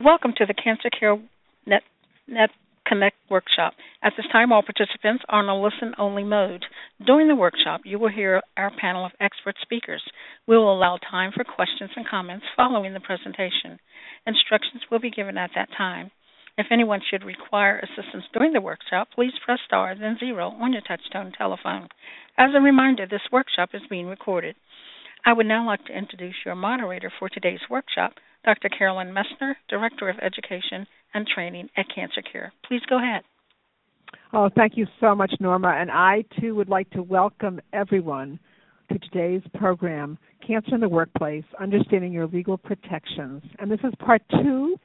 Welcome to the Cancer Care Net, Net Connect workshop. At this time, all participants are in a listen-only mode. During the workshop, you will hear our panel of expert speakers. We will allow time for questions and comments following the presentation. Instructions will be given at that time. If anyone should require assistance during the workshop, please press star then zero on your touchtone telephone. As a reminder, this workshop is being recorded. I would now like to introduce your moderator for today's workshop, Dr. Carolyn Messner, Director of Education and Training at Cancer Care. Please go ahead. Oh, thank you so much, Norma. And I too would like to welcome everyone to today's program, Cancer in the Workplace Understanding Your Legal Protections. And this is part two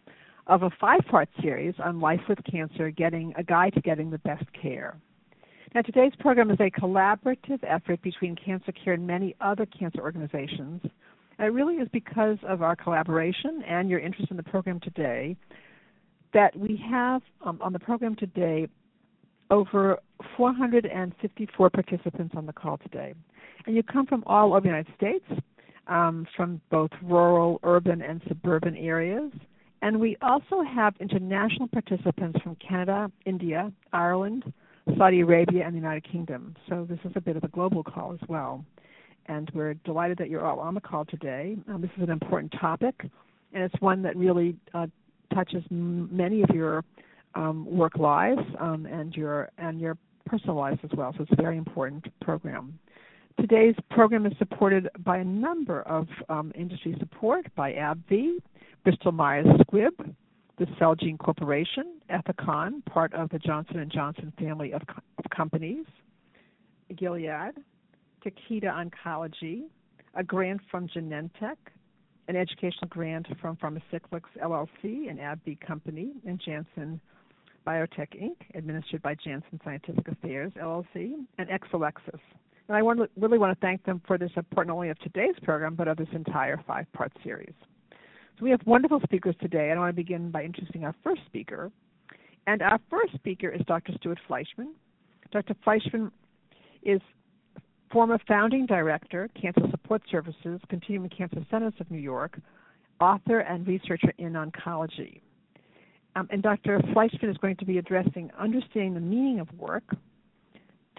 of a five part series on life with cancer, getting a guide to getting the best care. Now, today's program is a collaborative effort between Cancer Care and many other cancer organizations. It really is because of our collaboration and your interest in the program today that we have um, on the program today over 454 participants on the call today. And you come from all over the United States, um, from both rural, urban, and suburban areas. And we also have international participants from Canada, India, Ireland, Saudi Arabia, and the United Kingdom. So this is a bit of a global call as well. And we're delighted that you're all on the call today. Um, this is an important topic, and it's one that really uh, touches m- many of your um, work lives um, and your and your personal lives as well. So it's a very important program. Today's program is supported by a number of um, industry support by AbbVie, Bristol Myers Squibb, the Celgene Corporation, Ethicon, part of the Johnson & Johnson family of, co- of companies, Gilead, Takeda Oncology, a grant from Genentech, an educational grant from Pharmacyclics LLC, an AbbVie company, and Janssen Biotech Inc., administered by Janssen Scientific Affairs LLC, and Exelixis. And I want to, really want to thank them for their support not only of today's program, but of this entire five part series. So we have wonderful speakers today, I want to begin by introducing our first speaker. And our first speaker is Dr. Stewart Fleishman. Dr. Fleishman is former founding director, Cancer Support Services, Continuum Cancer Centers of New York, author and researcher in oncology. Um, and Dr. Fleishman is going to be addressing understanding the meaning of work,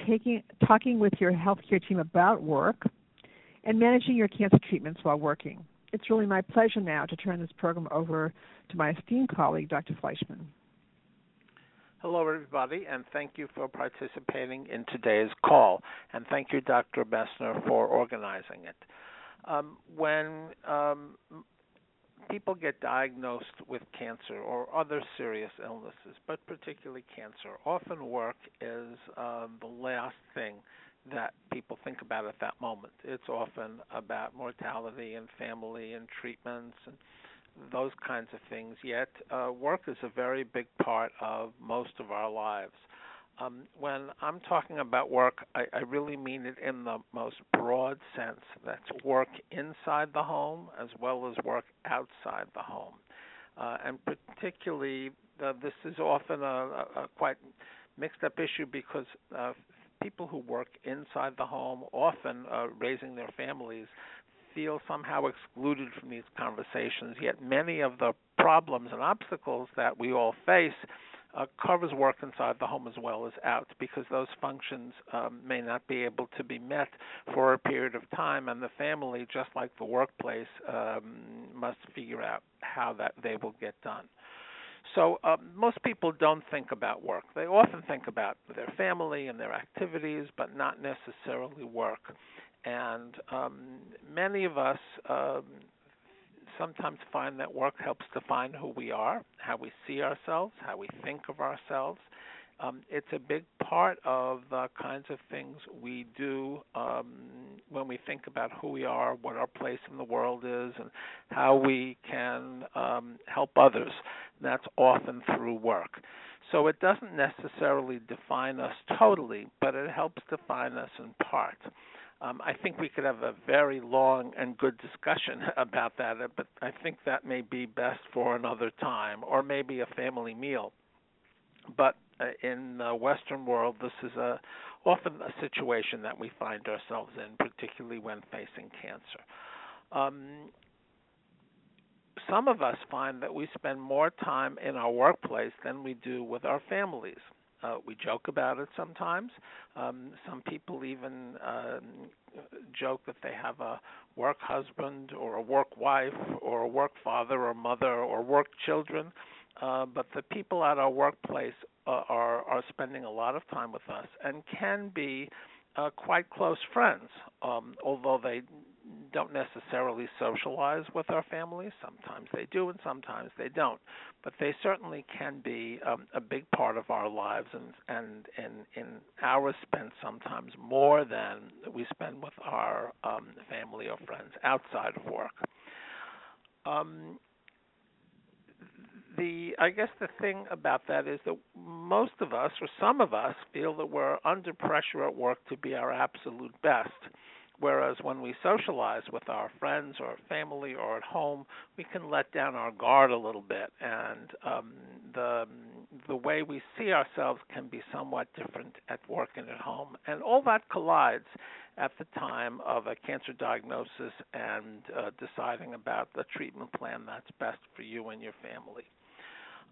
taking, talking with your healthcare team about work, and managing your cancer treatments while working. It's really my pleasure now to turn this program over to my esteemed colleague, Dr. Fleishman. Hello, everybody, and thank you for participating in today's call. And thank you, Dr. Messner, for organizing it. Um, when um, people get diagnosed with cancer or other serious illnesses, but particularly cancer, often work is uh, the last thing that people think about at that moment. It's often about mortality and family and treatments and those kinds of things. Yet, uh, work is a very big part of most of our lives. Um, when I'm talking about work, I, I really mean it in the most broad sense. That's work inside the home as well as work outside the home. Uh, and particularly, uh, this is often a, a, quite mixed up issue because uh, people who work inside the home, often uh, raising their families, feel somehow excluded from these conversations. Yet many of the problems and obstacles that we all face uh, covers work inside the home as well as out because those functions um, may not be able to be met for a period of time, and the family, just like the workplace, um, must figure out how that they will get done. So uh, most people don't think about work. They often think about their family and their activities, but not necessarily work. And um, many of us um, sometimes find that work helps define who we are, how we see ourselves, how we think of ourselves. Um, it's a big part of the kinds of things we do um, when we think about who we are, what our place in the world is, and how we can um, help others. That's often through work. So it doesn't necessarily define us totally, but it helps define us in part. Um, I think we could have a very long and good discussion about that, uh, but I think that may be best for another time, or maybe a family meal. But uh, in the Western world, this is a often a situation that we find ourselves in, particularly when facing cancer. Um, some of us find that we spend more time in our workplace than we do with our families. Uh, we joke about it sometimes. Um, some people even uh, joke that they have a work husband or a work wife or a work father or mother or work children. Uh, but the people at our workplace uh, are are spending a lot of time with us and can be uh, quite close friends, um, although they don't necessarily socialize with our families. Sometimes they do, and sometimes they don't. But they certainly can be um, a big part of our lives, and and in in hours spent sometimes more than we spend with our um, family or friends outside of work. Um, the I guess the thing about that is that most of us or some of us feel that we're under pressure at work to be our absolute best. Whereas when we socialize with our friends or family or at home, we can let down our guard a little bit, and um, the the way we see ourselves can be somewhat different at work and at home, and all that collides at the time of a cancer diagnosis and uh, deciding about the treatment plan that's best for you and your family.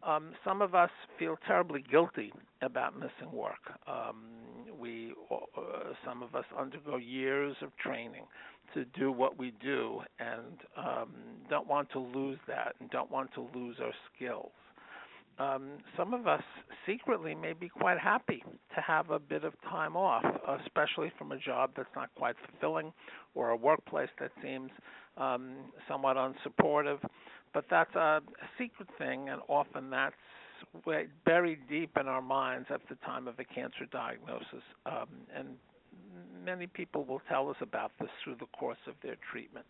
Um, some of us feel terribly guilty about missing work. Um, some of us undergo years of training to do what we do, and um, don't want to lose that, and don't want to lose our skills. Um, some of us secretly may be quite happy to have a bit of time off, especially from a job that's not quite fulfilling or a workplace that seems um, somewhat unsupportive but that's a secret thing, and often that's buried deep in our minds at the time of a cancer diagnosis. Um, and many people will tell us about this through the course of their treatment.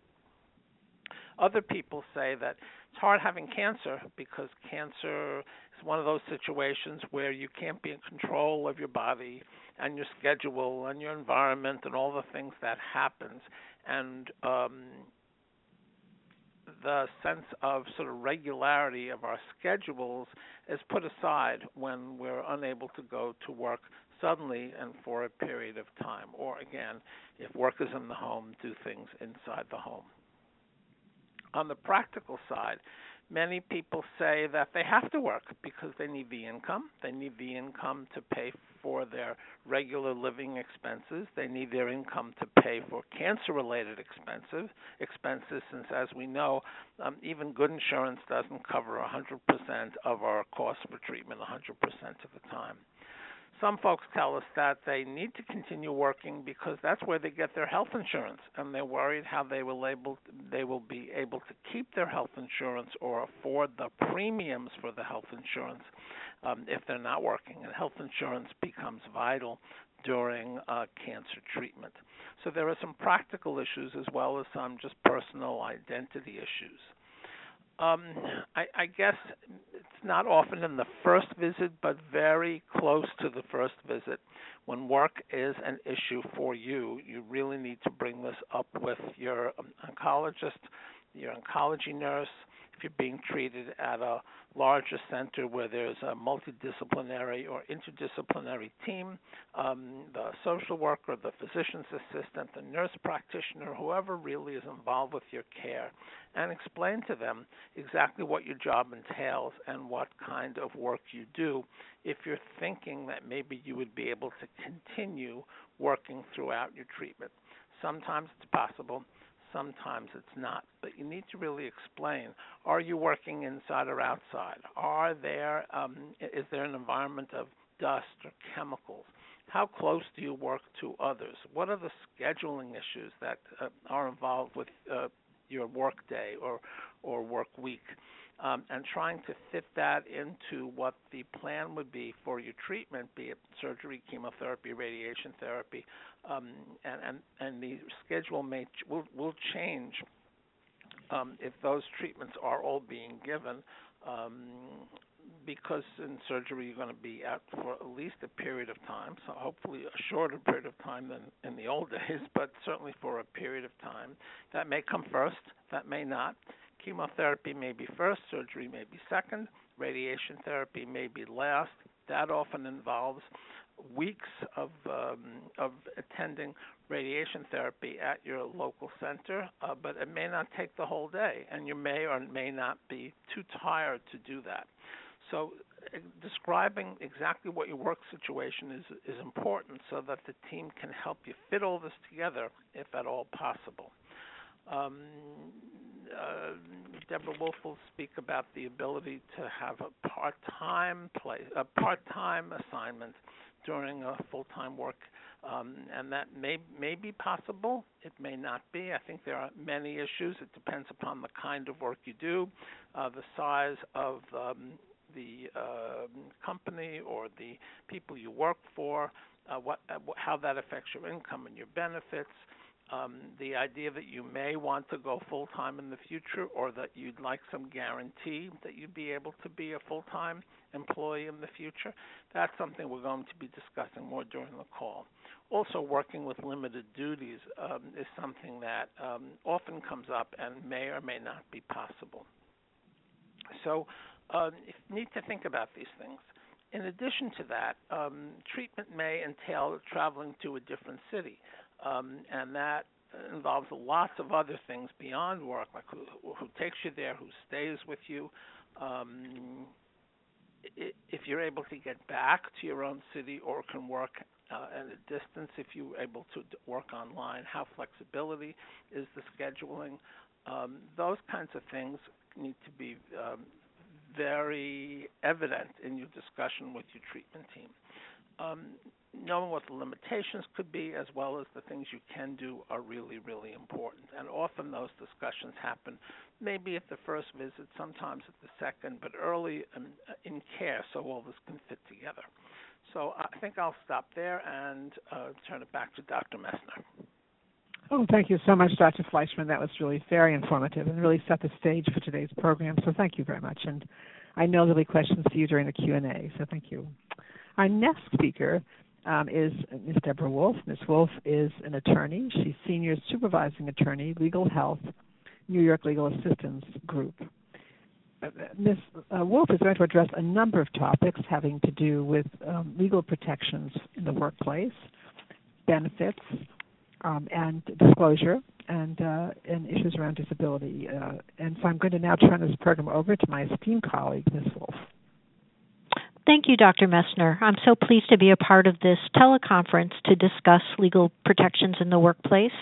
Other people say that it's hard having cancer because cancer is one of those situations where you can't be in control of your body and your schedule and your environment and all the things that happens. And um, the sense of sort of regularity of our schedules is put aside when we're unable to go to work suddenly and for a period of time. Or again, if work is in the home, do things inside the home. On the practical side, many people say that they have to work because they need the income. They need the income to pay for their regular living expenses. They need their income to pay for cancer related expenses expenses since as we know, um, even good insurance doesn't cover 100% of our costs for treatment 100% of the time some folks tell us that they need to continue working because that's where they get their health insurance, and they're worried how they will able they will be able to keep their health insurance or afford the premiums for the health insurance um, if they're not working. And health insurance becomes vital during uh, cancer treatment. So there are some practical issues as well as some just personal identity issues. Um, I, I guess not often in the first visit, but very close to the first visit. When work is an issue for you, you really need to bring this up with your oncologist, your oncology nurse, you're being treated at a larger center where there's a multidisciplinary or interdisciplinary team, um, the social worker, the physician's assistant, the nurse practitioner, whoever really is involved with your care, and explain to them exactly what your job entails and what kind of work you do if you're thinking that maybe you would be able to continue working throughout your treatment. Sometimes it's possible sometimes it's not. But you need to really explain: Are you working inside or outside? Are there um, is there an environment of dust or chemicals? How close do you work to others? What are the scheduling issues that uh, are involved with uh, your work day or or work week? Um, and trying to fit that into what the plan would be for your treatment, be it surgery, chemotherapy, radiation therapy, um, and, and and the schedule may ch- will will change um, if those treatments are all being given. Um, because in surgery you're going to be out for at least a period of time, so hopefully a shorter period of time than in the old days, but certainly for a period of time. That may come first, that may not. Chemotherapy may be first, surgery may be second, radiation therapy may be last. That often involves weeks of um, of attending radiation therapy at your local center, uh, but it may not take the whole day, and you may or may not be too tired to do that. So, uh, describing exactly what your work situation is is important, so that the team can help you fit all this together, if at all possible. Um, uh, Deborah Wolf will speak about the ability to have a part-time place, a part-time assignment during a full-time work, um, and that may may be possible. It may not be. I think there are many issues. It depends upon the kind of work you do, uh, the size of um, the uh, company or the people you work for, uh, what, uh, how that affects your income and your benefits um, the idea that you may want to go full time in the future or that you'd like some guarantee that you'd be able to be a full time employee in the future, that's something we're going to be discussing more during the call. Also, working with limited duties um, is something that um, often comes up and may or may not be possible. So, uh, you need to think about these things. In addition to that, um, treatment may entail traveling to a different city um, and that involves lots of other things beyond work, like who, who takes you there, who stays with you. Um, if you're able to get back to your own city or can work uh, at a distance, if you're able to work online, how flexibility is the scheduling. Um, those kinds of things need to be um, very evident in your discussion with your treatment team. Um, knowing what the limitations could be as well as the things you can do are really, really important. And often those discussions happen maybe at the first visit, sometimes at the second, but early in, in care so all this can fit together. So I think I'll stop there and uh, turn it back to Dr. Messner. Oh, thank you so much, Dr. Fleishman. That was really very informative and really set the stage for today's program. So thank you very much. And I know there'll be questions for you during the Q&A, so thank you. Our next speaker um, is Ms. Deborah Wolf. Ms. Wolf is an attorney. She's senior supervising attorney, legal health, New York Legal Assistance Group. Uh, Ms. Uh, Wolf is going to address a number of topics having to do with um, legal protections in the workplace, benefits, um, and disclosure, and uh, and issues around disability. Uh, and so I'm going to now turn this program over to my esteemed colleague, Ms. Wolf. Thank you, Dr. Messner. I'm so pleased to be a part of this teleconference to discuss legal protections in the workplace.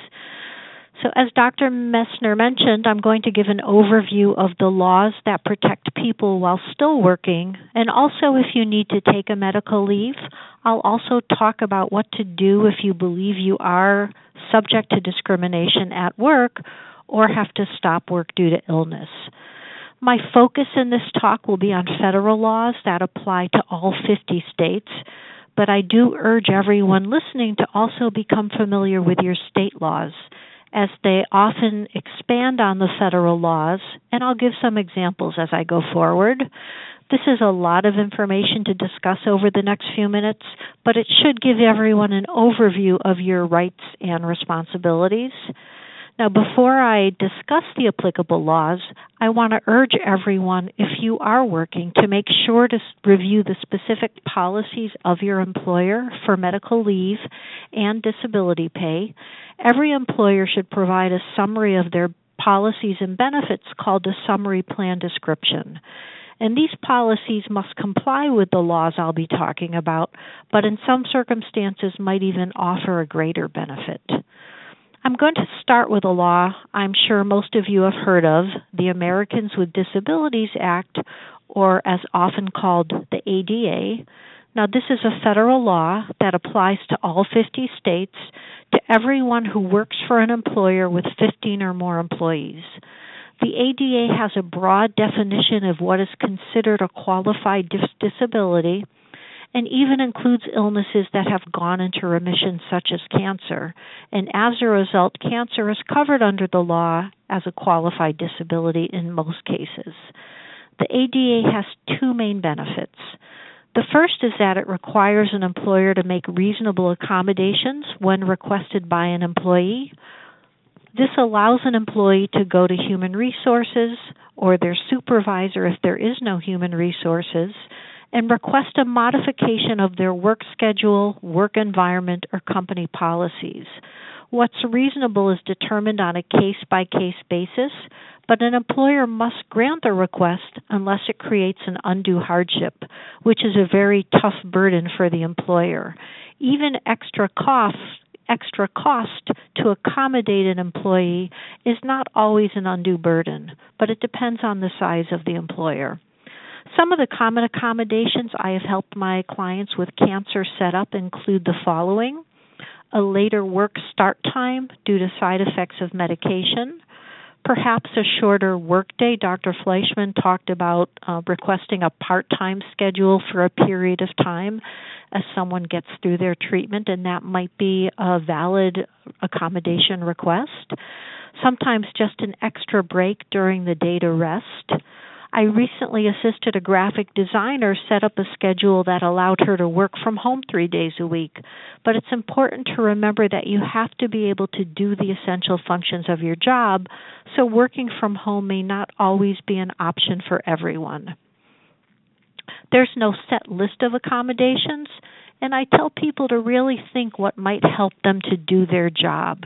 So, as Dr. Messner mentioned, I'm going to give an overview of the laws that protect people while still working, and also if you need to take a medical leave. I'll also talk about what to do if you believe you are subject to discrimination at work or have to stop work due to illness. My focus in this talk will be on federal laws that apply to all 50 states, but I do urge everyone listening to also become familiar with your state laws, as they often expand on the federal laws, and I'll give some examples as I go forward. This is a lot of information to discuss over the next few minutes, but it should give everyone an overview of your rights and responsibilities. Now, before I discuss the applicable laws, I want to urge everyone, if you are working, to make sure to review the specific policies of your employer for medical leave and disability pay. Every employer should provide a summary of their policies and benefits called a summary plan description. And these policies must comply with the laws I'll be talking about, but in some circumstances might even offer a greater benefit. I'm going to start with a law I'm sure most of you have heard of, the Americans with Disabilities Act, or as often called the ADA. Now, this is a federal law that applies to all 50 states to everyone who works for an employer with 15 or more employees. The ADA has a broad definition of what is considered a qualified dis- disability and even includes illnesses that have gone into remission, such as cancer. And as a result, cancer is covered under the law as a qualified disability in most cases. The ADA has two main benefits. The first is that it requires an employer to make reasonable accommodations when requested by an employee. This allows an employee to go to human resources or their supervisor if there is no human resources and request a modification of their work schedule, work environment, or company policies. What's reasonable is determined on a case by case basis, but an employer must grant the request unless it creates an undue hardship, which is a very tough burden for the employer. Even extra costs extra cost to accommodate an employee is not always an undue burden, but it depends on the size of the employer. Some of the common accommodations I have helped my clients with cancer set up include the following a later work start time due to side effects of medication, perhaps a shorter workday. Dr. Fleishman talked about uh, requesting a part time schedule for a period of time as someone gets through their treatment, and that might be a valid accommodation request. Sometimes just an extra break during the day to rest I recently assisted a graphic designer set up a schedule that allowed her to work from home three days a week. But it's important to remember that you have to be able to do the essential functions of your job, so working from home may not always be an option for everyone. There's no set list of accommodations, and I tell people to really think what might help them to do their job.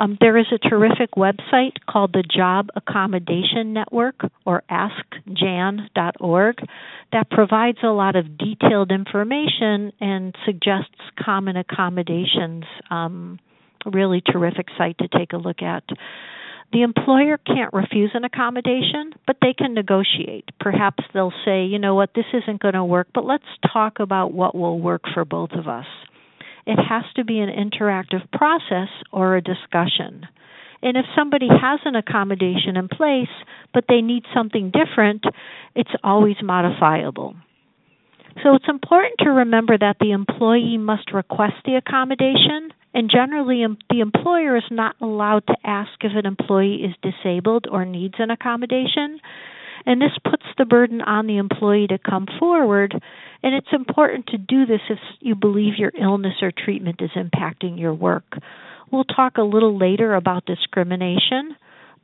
Um, there is a terrific website called the Job Accommodation Network, or AskJan.org, that provides a lot of detailed information and suggests common accommodations. Um, really terrific site to take a look at. The employer can't refuse an accommodation, but they can negotiate. Perhaps they'll say, you know what, this isn't going to work, but let's talk about what will work for both of us. It has to be an interactive process or a discussion. And if somebody has an accommodation in place, but they need something different, it's always modifiable. So it's important to remember that the employee must request the accommodation, and generally the employer is not allowed to ask if an employee is disabled or needs an accommodation. And this puts the burden on the employee to come forward and it's important to do this if you believe your illness or treatment is impacting your work. We'll talk a little later about discrimination,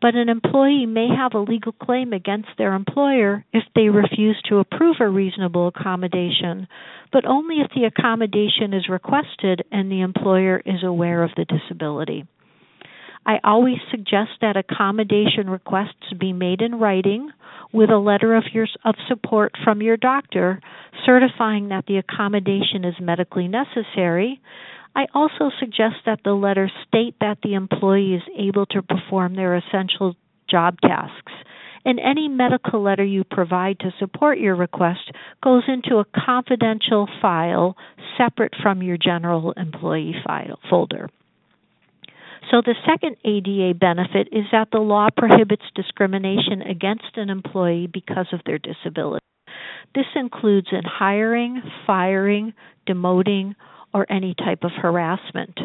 but an employee may have a legal claim against their employer if they refuse to approve a reasonable accommodation, but only if the accommodation is requested and the employer is aware of the disability. I always suggest that accommodation requests be made in writing with a letter of your of support from your doctor certifying that the accommodation is medically necessary. I also suggest that the letter state that the employee is able to perform their essential job tasks. And any medical letter you provide to support your request goes into a confidential file separate from your general employee file folder. So the second ADA benefit is that the law prohibits discrimination against an employee because of their disability. This includes in hiring, firing, demoting, or any type of harassment.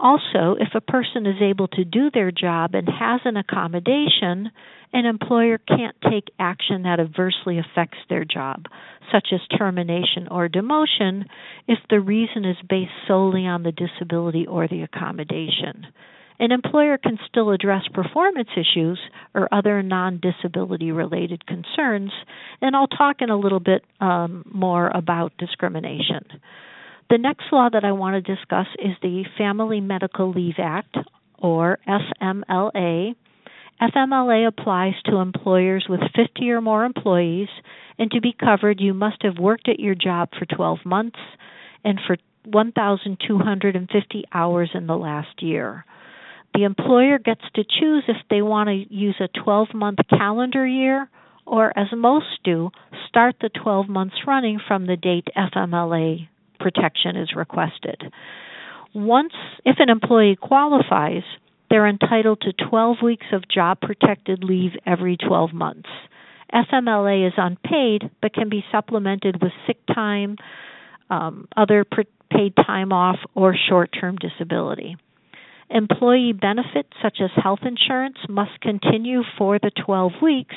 Also, if a person is able to do their job and has an accommodation, an employer can't take action that adversely affects their job, such as termination or demotion, if the reason is based solely on the disability or the accommodation. An employer can still address performance issues or other non disability related concerns, and I'll talk in a little bit um, more about discrimination. The next law that I want to discuss is the Family Medical Leave Act, or FMLA. FMLA applies to employers with 50 or more employees, and to be covered, you must have worked at your job for 12 months and for 1,250 hours in the last year. The employer gets to choose if they want to use a 12 month calendar year or, as most do, start the 12 months running from the date FMLA protection is requested. Once, if an employee qualifies, they're entitled to 12 weeks of job protected leave every 12 months. FMLA is unpaid but can be supplemented with sick time, um, other paid time off, or short term disability. Employee benefits such as health insurance must continue for the 12 weeks,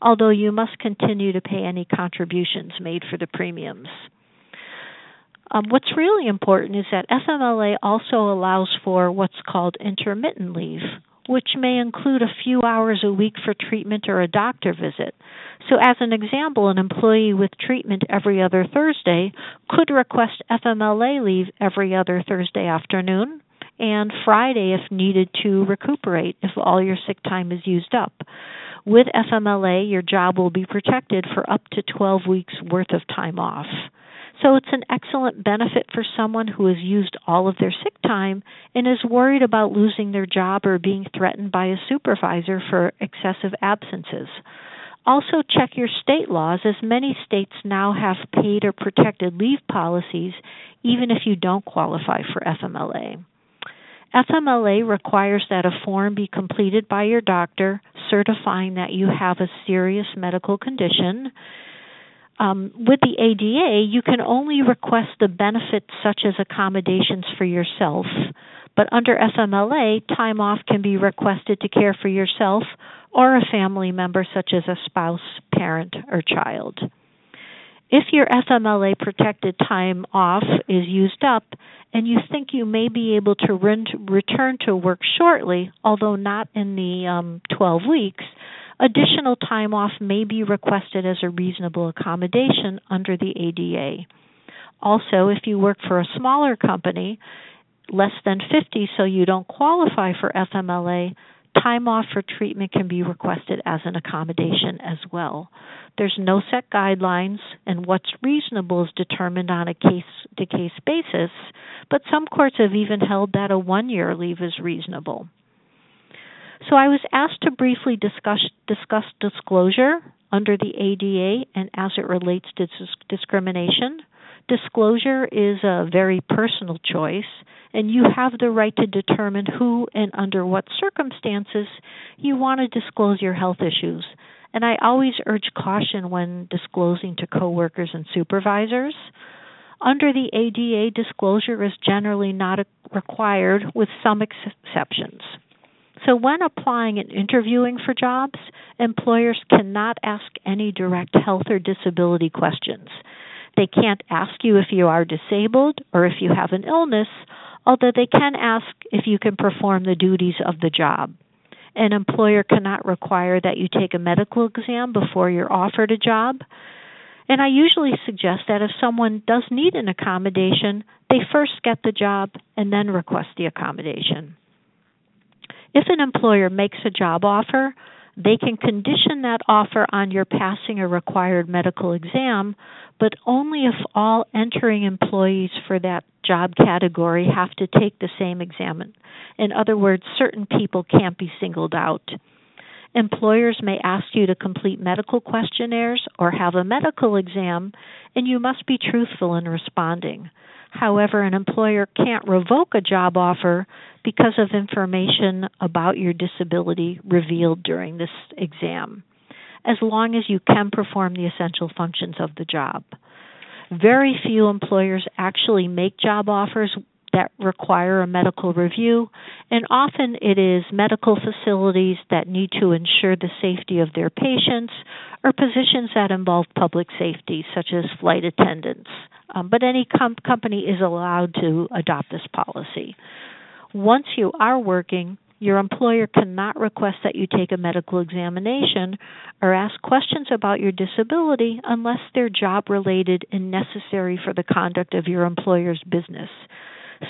although you must continue to pay any contributions made for the premiums. Um, what's really important is that FMLA also allows for what's called intermittent leave, which may include a few hours a week for treatment or a doctor visit. So, as an example, an employee with treatment every other Thursday could request FMLA leave every other Thursday afternoon and Friday if needed to recuperate if all your sick time is used up. With FMLA, your job will be protected for up to 12 weeks worth of time off. So it's an excellent benefit for someone who has used all of their sick time and is worried about losing their job or being threatened by a supervisor for excessive absences. Also, check your state laws, as many states now have paid or protected leave policies, even if you don't qualify for FMLA. FMLA requires that a form be completed by your doctor certifying that you have a serious medical condition. Um, with the ADA, you can only request the benefits such as accommodations for yourself, but under FMLA, time off can be requested to care for yourself or a family member such as a spouse, parent, or child. If your FMLA protected time off is used up and you think you may be able to return to work shortly, although not in the um, 12 weeks, additional time off may be requested as a reasonable accommodation under the ADA. Also, if you work for a smaller company, less than 50, so you don't qualify for FMLA, time off for treatment can be requested as an accommodation as well. There's no set guidelines, and what's reasonable is determined on a case to case basis, but some courts have even held that a one year leave is reasonable. So I was asked to briefly discuss, discuss disclosure under the ADA and as it relates to discrimination. Disclosure is a very personal choice, and you have the right to determine who and under what circumstances you want to disclose your health issues. And I always urge caution when disclosing to coworkers and supervisors. Under the ADA, disclosure is generally not required, with some exceptions. So, when applying and interviewing for jobs, employers cannot ask any direct health or disability questions. They can't ask you if you are disabled or if you have an illness, although they can ask if you can perform the duties of the job. An employer cannot require that you take a medical exam before you're offered a job. And I usually suggest that if someone does need an accommodation, they first get the job and then request the accommodation. If an employer makes a job offer, they can condition that offer on your passing a required medical exam, but only if all entering employees for that job category have to take the same exam. In other words, certain people can't be singled out. Employers may ask you to complete medical questionnaires or have a medical exam, and you must be truthful in responding. However, an employer can't revoke a job offer because of information about your disability revealed during this exam, as long as you can perform the essential functions of the job. Very few employers actually make job offers that require a medical review, and often it is medical facilities that need to ensure the safety of their patients or positions that involve public safety, such as flight attendants. Um, but any com- company is allowed to adopt this policy. Once you are working, your employer cannot request that you take a medical examination or ask questions about your disability unless they're job related and necessary for the conduct of your employer's business.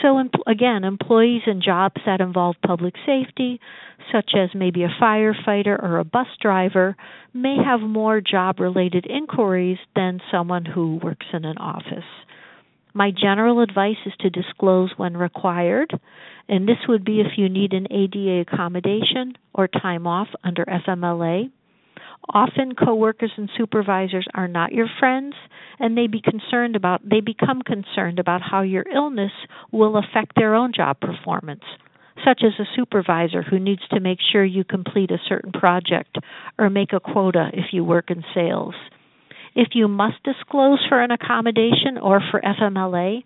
So, again, employees in jobs that involve public safety, such as maybe a firefighter or a bus driver, may have more job related inquiries than someone who works in an office. My general advice is to disclose when required, and this would be if you need an ADA accommodation or time off under FMLA. Often coworkers and supervisors are not your friends and they be concerned about they become concerned about how your illness will affect their own job performance such as a supervisor who needs to make sure you complete a certain project or make a quota if you work in sales. If you must disclose for an accommodation or for FMLA,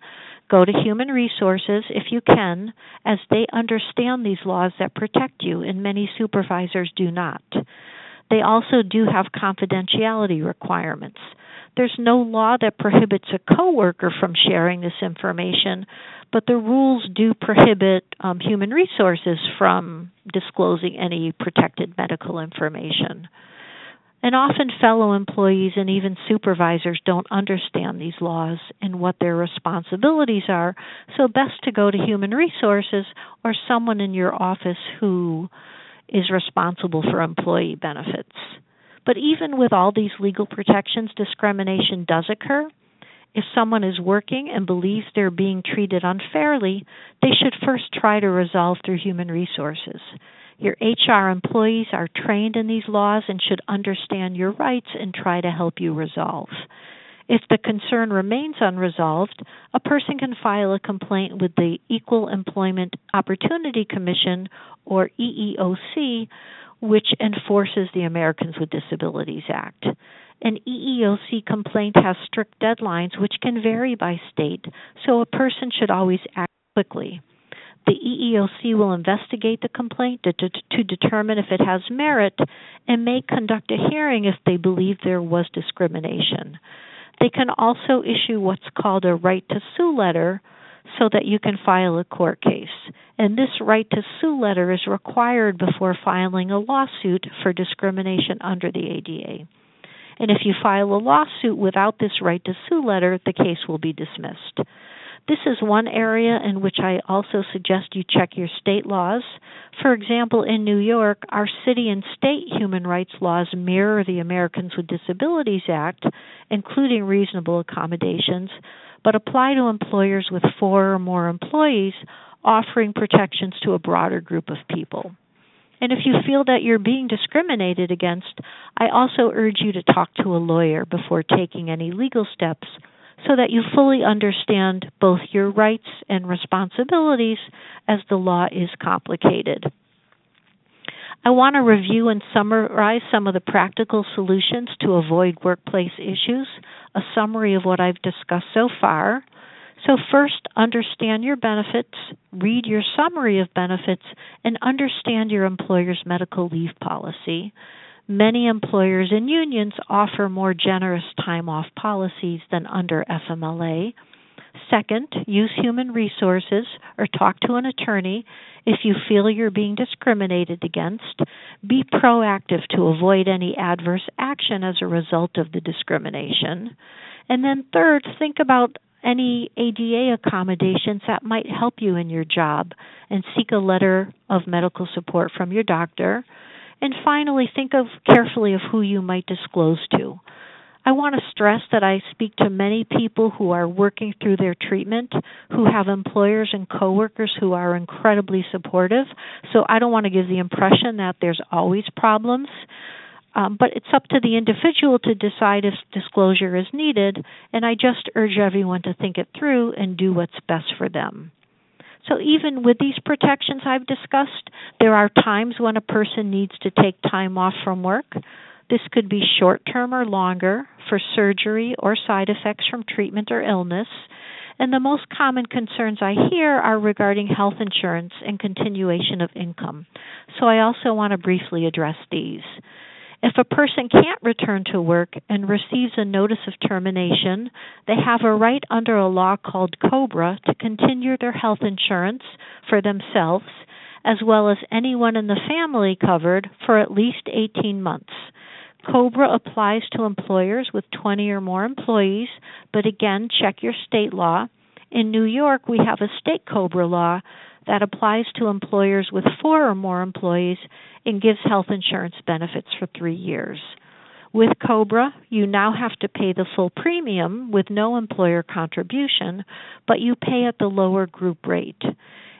go to Human Resources if you can, as they understand these laws that protect you, and many supervisors do not. They also do have confidentiality requirements. There's no law that prohibits a coworker from sharing this information, but the rules do prohibit um, human resources from disclosing any protected medical information. And often, fellow employees and even supervisors don't understand these laws and what their responsibilities are, so, best to go to human resources or someone in your office who is responsible for employee benefits. But even with all these legal protections, discrimination does occur. If someone is working and believes they're being treated unfairly, they should first try to resolve through human resources. Your HR employees are trained in these laws and should understand your rights and try to help you resolve. If the concern remains unresolved, a person can file a complaint with the Equal Employment Opportunity Commission, or EEOC, which enforces the Americans with Disabilities Act. An EEOC complaint has strict deadlines which can vary by state, so a person should always act quickly. The EEOC will investigate the complaint to, to, to, determine if it has merit and may conduct a hearing if they believe there was discrimination. They can also issue what's called a right to sue letter so that you can file a court case. And this right to sue letter is required before filing a lawsuit for discrimination under the ADA. And if you file a lawsuit without this right to sue letter, the case will be dismissed. This is one area in which I also suggest you check your state laws. For example, in New York, our city and state human rights laws mirror the Americans with Disabilities Act, including reasonable accommodations, but apply to employers with four or more employees, offering protections to a broader group of people. And if you feel that you're being discriminated against, I also urge you to talk to a lawyer before taking any legal steps so that you fully understand both your rights and responsibilities as the law is complicated. I want to review and summarize some of the practical solutions to avoid workplace issues, a summary of what I've discussed so far. So, first, understand your benefits, read your summary of benefits, and understand your employer's medical leave policy. Many employers and unions offer more generous time off policies than under FMLA. Second, use human resources or talk to an attorney if you feel you're being discriminated against. Be proactive to avoid any adverse action as a result of the discrimination. And then, third, think about any ADA accommodations that might help you in your job and seek a letter of medical support from your doctor. And finally, think of carefully of who you might disclose to. I want to stress that I speak to many people who are working through their treatment, who have employers and coworkers who are incredibly supportive. So I don't want to give the impression that there's always problems. Um, but it's up to the individual to decide if disclosure is needed, and I just urge everyone to think it through and do what's best for them. So, even with these protections I've discussed, there are times when a person needs to take time off from work. This could be short term or longer for surgery or side effects from treatment or illness. And the most common concerns I hear are regarding health insurance and continuation of income. So I also want to briefly address these. If a person can't return to work and receives a notice of termination, they have a right under a law called COBRA to continue their health insurance for themselves as well as anyone in the family covered for at least 18 months. COBRA applies to employers with 20 or more employees, but again, check your state law. In New York, we have a state COBRA law that applies to employers with four or more employees and gives health insurance benefits for three years. With COBRA, you now have to pay the full premium with no employer contribution, but you pay at the lower group rate.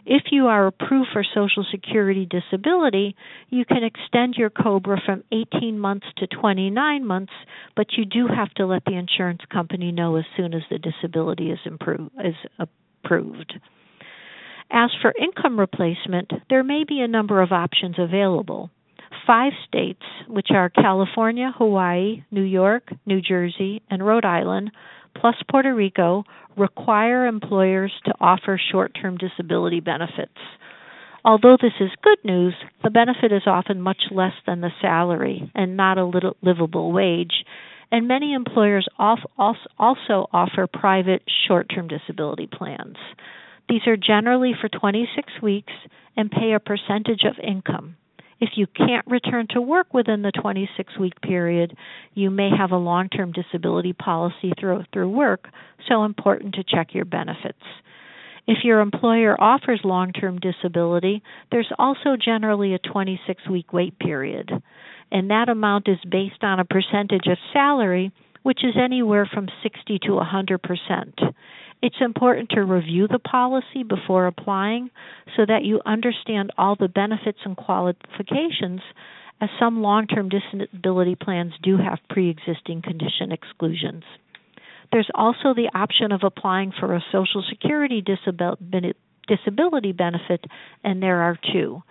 If you are approved for Social Security disability, you can extend your COBRA from 18 months to 29 months, but you do have to let the insurance company know as soon as the disability is, is approved. As for income replacement, there may be a number of options available. Five states, which are California, Hawaii, New York, New Jersey, and Rhode Island, plus Puerto Rico, require employers to offer short term disability benefits. Although this is good news, the benefit is often much less than the salary and not a livable wage, and many employers also offer private short term disability plans. These are generally for 26 weeks and pay a percentage of income. If you can't return to work within the 26 week period, you may have a long term disability policy through, through work, so important to check your benefits. If your employer offers long term disability, there's also generally a 26 week wait period, and that amount is based on a percentage of salary, which is anywhere from 60 to 100 percent. It's important to review the policy before applying so that you understand all the benefits and qualifications, as some long term disability plans do have pre existing condition exclusions. There's also the option of applying for a Social Security disability benefit, and there are two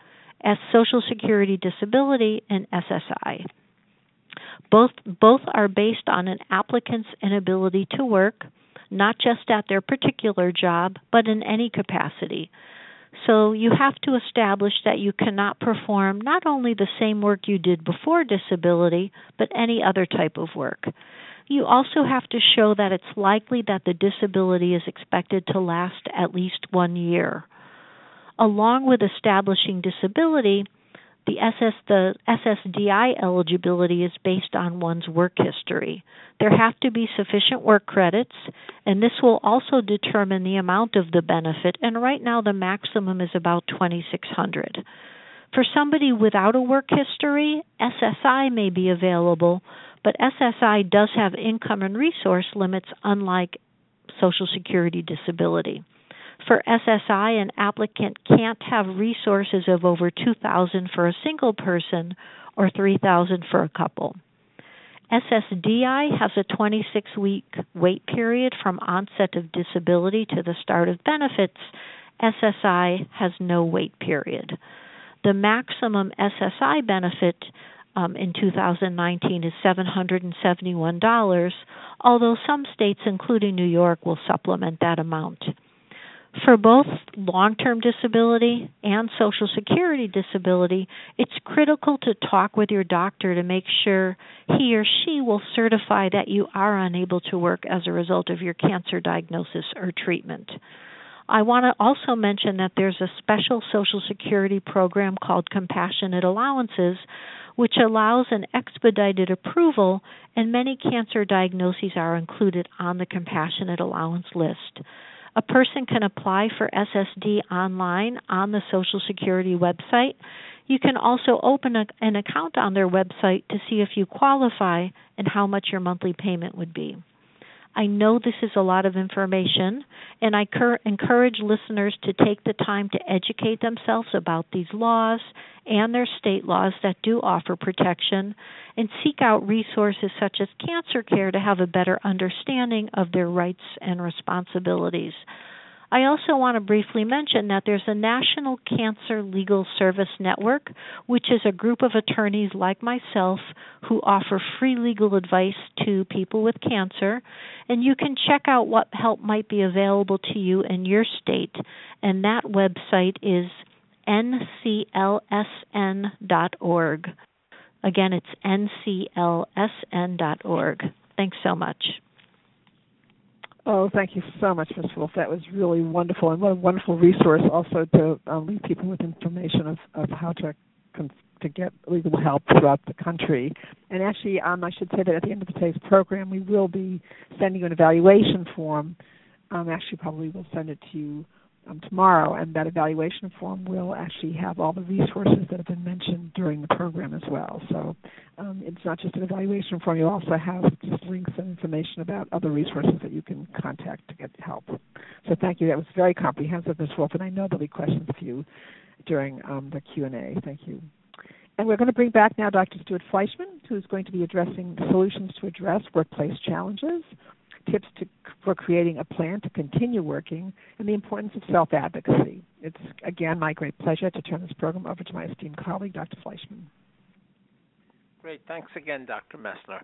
as Social Security Disability and SSI. Both, both are based on an applicant's inability to work not just at their particular job, but in any capacity. So you have to establish that you cannot perform not only the same work you did before disability, but any other type of work. You also have to show that it's likely that the disability is expected to last at least one year. Along with establishing disability, the SS the SSDI eligibility is based on one's work history. There have to be sufficient work credits, and this will also determine the amount of the benefit. And right now, the maximum is about 2,600. For somebody without a work history, SSI may be available, but SSI does have income and resource limits, unlike Social Security disability. For SSI, an applicant can't have resources of over 2000 for a single person or 3000 for a couple. SSDI has a 26 week wait period from onset of disability to the start of benefits. SSI has no wait period. The maximum SSI benefit um, in 2019 is $771, although some states, including New York, will supplement that amount. For both long term disability and Social Security disability, it's critical to talk with your doctor to make sure he or she will certify that you are unable to work as a result of your cancer diagnosis or treatment. I want to also mention that there's a special Social Security program called Compassionate Allowances, which allows an expedited approval, and many cancer diagnoses are included on the Compassionate Allowance list. A person can apply for SSD online on the Social Security website. You can also open a, an account on their website to see if you qualify and how much your monthly payment would be. I know this is a lot of information, and I cur- encourage listeners to take the time to educate themselves about these laws and their state laws that do offer protection and seek out resources such as cancer care to have a better understanding of their rights and responsibilities. I also want to briefly mention that there's a National Cancer Legal Service Network, which is a group of attorneys like myself who offer free legal advice to people with cancer. And you can check out what help might be available to you in your state. And that website is nclsn.org. Again, it's nclsn.org. Thanks so much. Oh, thank you so much, Ms. Wolf. That was really wonderful, and what a wonderful resource also to um, leave people with information of, of how to to get legal help throughout the country. And actually, um, I should say that at the end of today's program, we will be sending you an evaluation form. Um, actually, probably we'll send it to you um, tomorrow, and that evaluation form will actually have all the resources that have been mentioned during the program as well. So um, it's not just an evaluation form; you also have just links and information about other resources that you can contact to get help. So thank you. That was very comprehensive, Ms. Wolf, and I know there'll be questions for you during um, the Q and A. Thank you. And we're going to bring back now Dr. Stewart Fleishman, who's going to be addressing solutions to address workplace challenges tips to, for creating a plan to continue working, and the importance of self advocacy. It's again my great pleasure to turn this program over to my esteemed colleague, Dr. Fleishman. Great. Thanks again, Dr. Messner.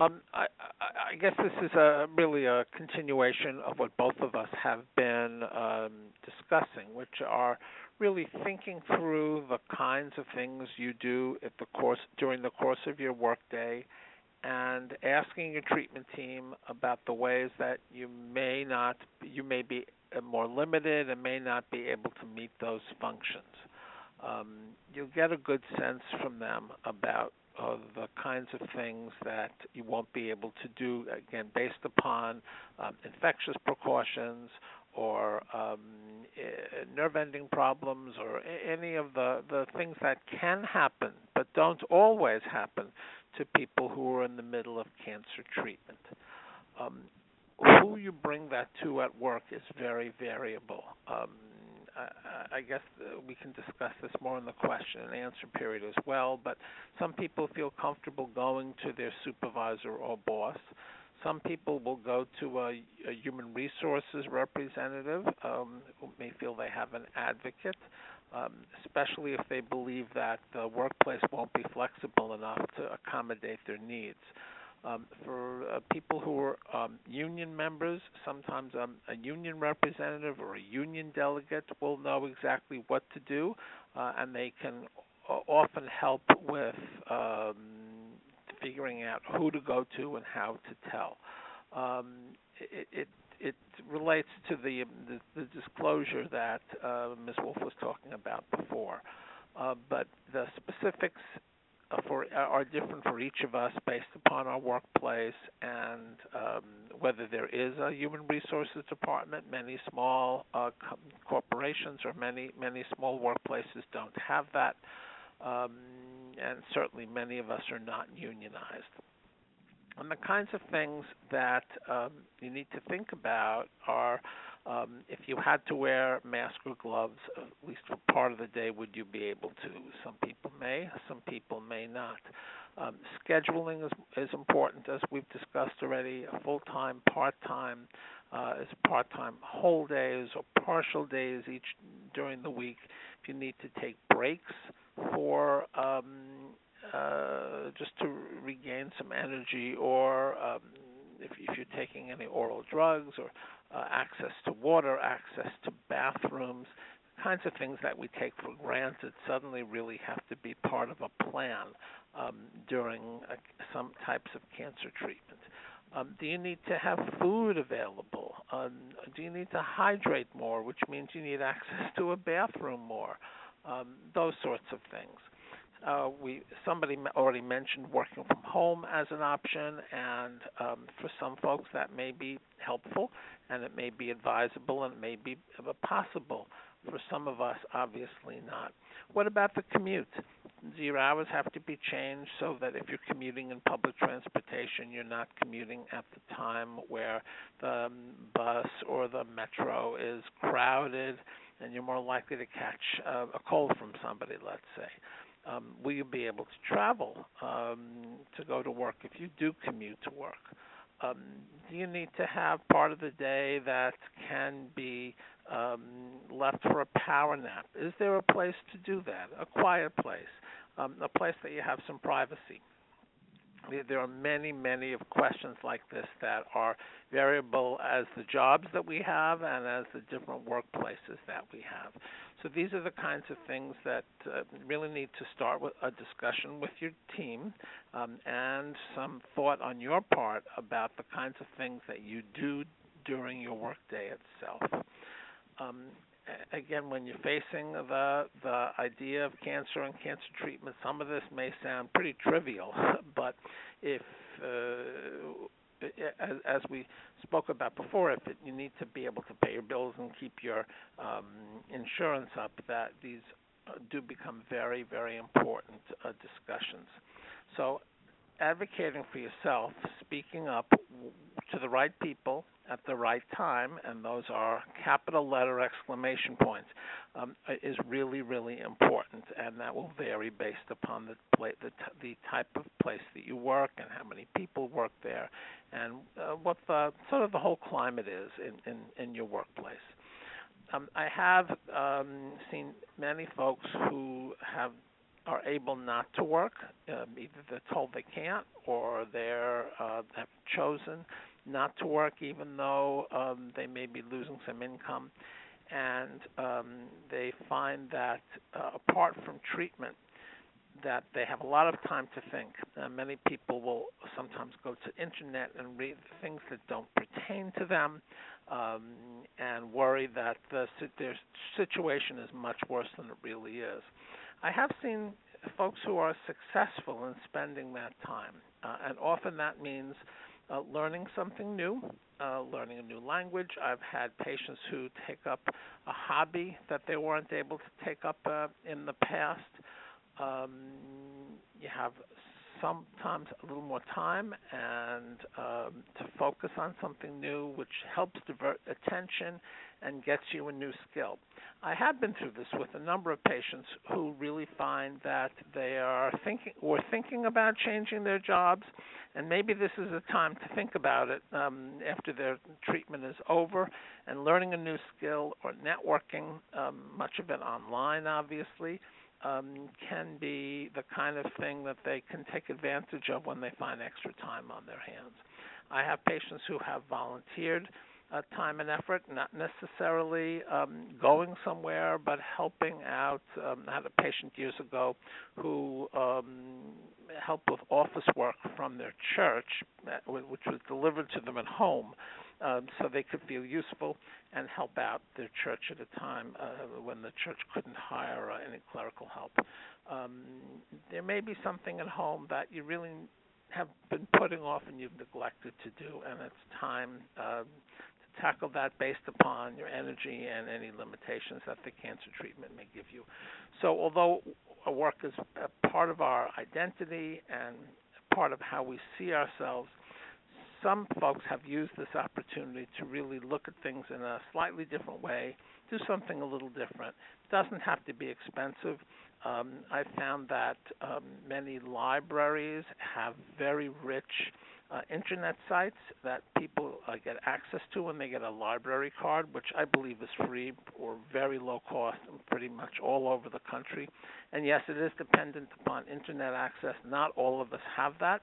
Um, I, I, guess this is a, really a continuation of what both of us have been um, discussing, which are really thinking through the kinds of things you do the course during the course of your workday and asking your treatment team about the ways that you may not, you may be more limited and may not be able to meet those functions. Um, you'll get a good sense from them about uh, the kinds of things that you won't be able to do, again, based upon um, infectious precautions or um, nerve ending problems or any of the, the things that can happen but don't always happen to people who are in the middle of cancer treatment. Um, who you bring that to at work is very variable. Um, I, guess we can discuss this more in the question and answer period as well. But some people feel comfortable going to their supervisor or boss. Some people will go to a, a human resources representative um, who may feel they have an advocate, um, especially if they believe that the workplace won't be flexible enough to accommodate their needs. Um, for uh, people who are um, union members, sometimes um, a union representative or a union delegate will know exactly what to do, uh, and they can often help with um, figuring out who to go to and how to tell. Um, it, it it relates to the the, the disclosure that uh, Ms. Wolf was talking about before, uh, but the specifics uh, for uh, are different for each of us based upon our workplace and um, whether there is a human resources department. Many small uh, co- corporations or many many small workplaces don't have that, um, and certainly many of us are not unionized. And the kinds of things that um, you need to think about are um, if you had to wear mask or gloves, at least for part of the day, would you be able to? Some people may, some people may not. Um, scheduling is, is important, as we've discussed already. Full time, part time, uh, is part time whole days or partial days each during the week. If you need to take breaks for um, uh, just to regain some energy, or um, if, if you're taking any oral drugs or uh, access to water, access to bathrooms, kinds of things that we take for granted suddenly really have to be part of a plan um, during uh, some types of cancer treatment. Um, do you need to have food available? Um, do you need to hydrate more, which means you need access to a bathroom more? Um, those sorts of things. Uh, we somebody already mentioned working from home as an option, and um, for some folks that may be helpful, and it may be advisable, and it may be possible. For some of us, obviously not. What about the commute? Zero hours have to be changed so that if you're commuting in public transportation, you're not commuting at the time where the um, bus or the metro is crowded, and you're more likely to catch uh, a cold from somebody, let's say um, will you be able to travel um, to go to work if you do commute to work? Um, do you need to have part of the day that can be um, left for a power nap? Is there a place to do that? A quiet place, um, a place that you have some privacy? there are many, many of questions like this that are variable as the jobs that we have and as the different workplaces that we have. So these are the kinds of things that uh, really need to start with a discussion with your team um, and some thought on your part about the kinds of things that you do during your workday itself. Um, again, when you're facing the the idea of cancer and cancer treatment, some of this may sound pretty trivial, but if uh, as, as we spoke about before, if it, you need to be able to pay your bills and keep your um, insurance up, that these uh, do become very, very important uh, discussions. So, advocating for yourself, speaking up to the right people at the right time, and those are capital letter exclamation points, um, is really, really important, and that will vary based upon the, pla- the, t- the type of place that you work and how many people work there, and uh, what the sort of the whole climate is in, in, in your workplace. Um, I have um, seen many folks who have are able not to work. Um, either they're told they can't, or they're uh, have chosen not to work, even though um, they may be losing some income. And um, they find that uh, apart from treatment, that they have a lot of time to think. Uh, many people will sometimes go to internet and read things that don't pertain to them, um, and worry that the, their situation is much worse than it really is. I have seen folks who are successful in spending that time, uh, and often that means uh, learning something new, uh, learning a new language. I've had patients who take up a hobby that they weren't able to take up uh, in the past. Um, you have sometimes a little more time and um, to focus on something new, which helps divert attention and gets you a new skill. I have been through this with a number of patients who really find that they are thinking or thinking about changing their jobs, and maybe this is a time to think about it um, after their treatment is over, and learning a new skill or networking, um, much of it online, obviously. Um, can be the kind of thing that they can take advantage of when they find extra time on their hands. I have patients who have volunteered uh, time and effort, not necessarily um, going somewhere, but helping out. Um, I had a patient years ago who um, helped with office work from their church, uh, which was delivered to them at home. Um, so they could feel useful and help out their church at a time uh, when the church couldn't hire uh, any clerical help. Um, there may be something at home that you really have been putting off and you've neglected to do, and it's time uh, to tackle that based upon your energy and any limitations that the cancer treatment may give you. So, although work is a part of our identity and part of how we see ourselves, some folks have used this opportunity to really look at things in a slightly different way, do something a little different. It doesn't have to be expensive. Um, I found that um, many libraries have very rich uh, internet sites that people uh, get access to when they get a library card, which I believe is free or very low cost pretty much all over the country. And yes, it is dependent upon internet access. Not all of us have that.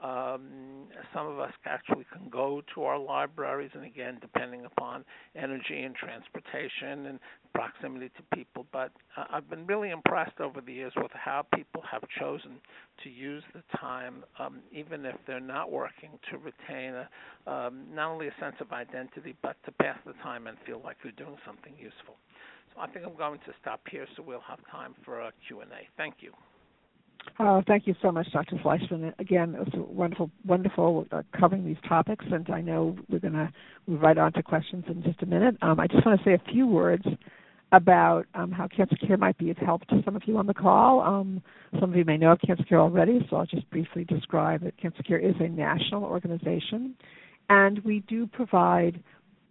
Um, some of us actually can go to our libraries, and again, depending upon energy and transportation and proximity to people. But uh, I've been really impressed over the years with how people have chosen to use the time, um, even if they're not working, to retain a, um, not only a sense of identity, but to pass the time and feel like they're doing something useful. So I think I'm going to stop here so we'll have time for a Q&A. Thank you. Oh, thank you so much, Dr. Fleishman. Again, it was wonderful, wonderful uh, covering these topics, and I know we're going to move right on to questions in just a minute. Um, I just want to say a few words about um, how Cancer Care might be of help to some of you on the call. Um, some of you may know of Cancer Care already, so I'll just briefly describe that Cancer Care is a national organization, and we do provide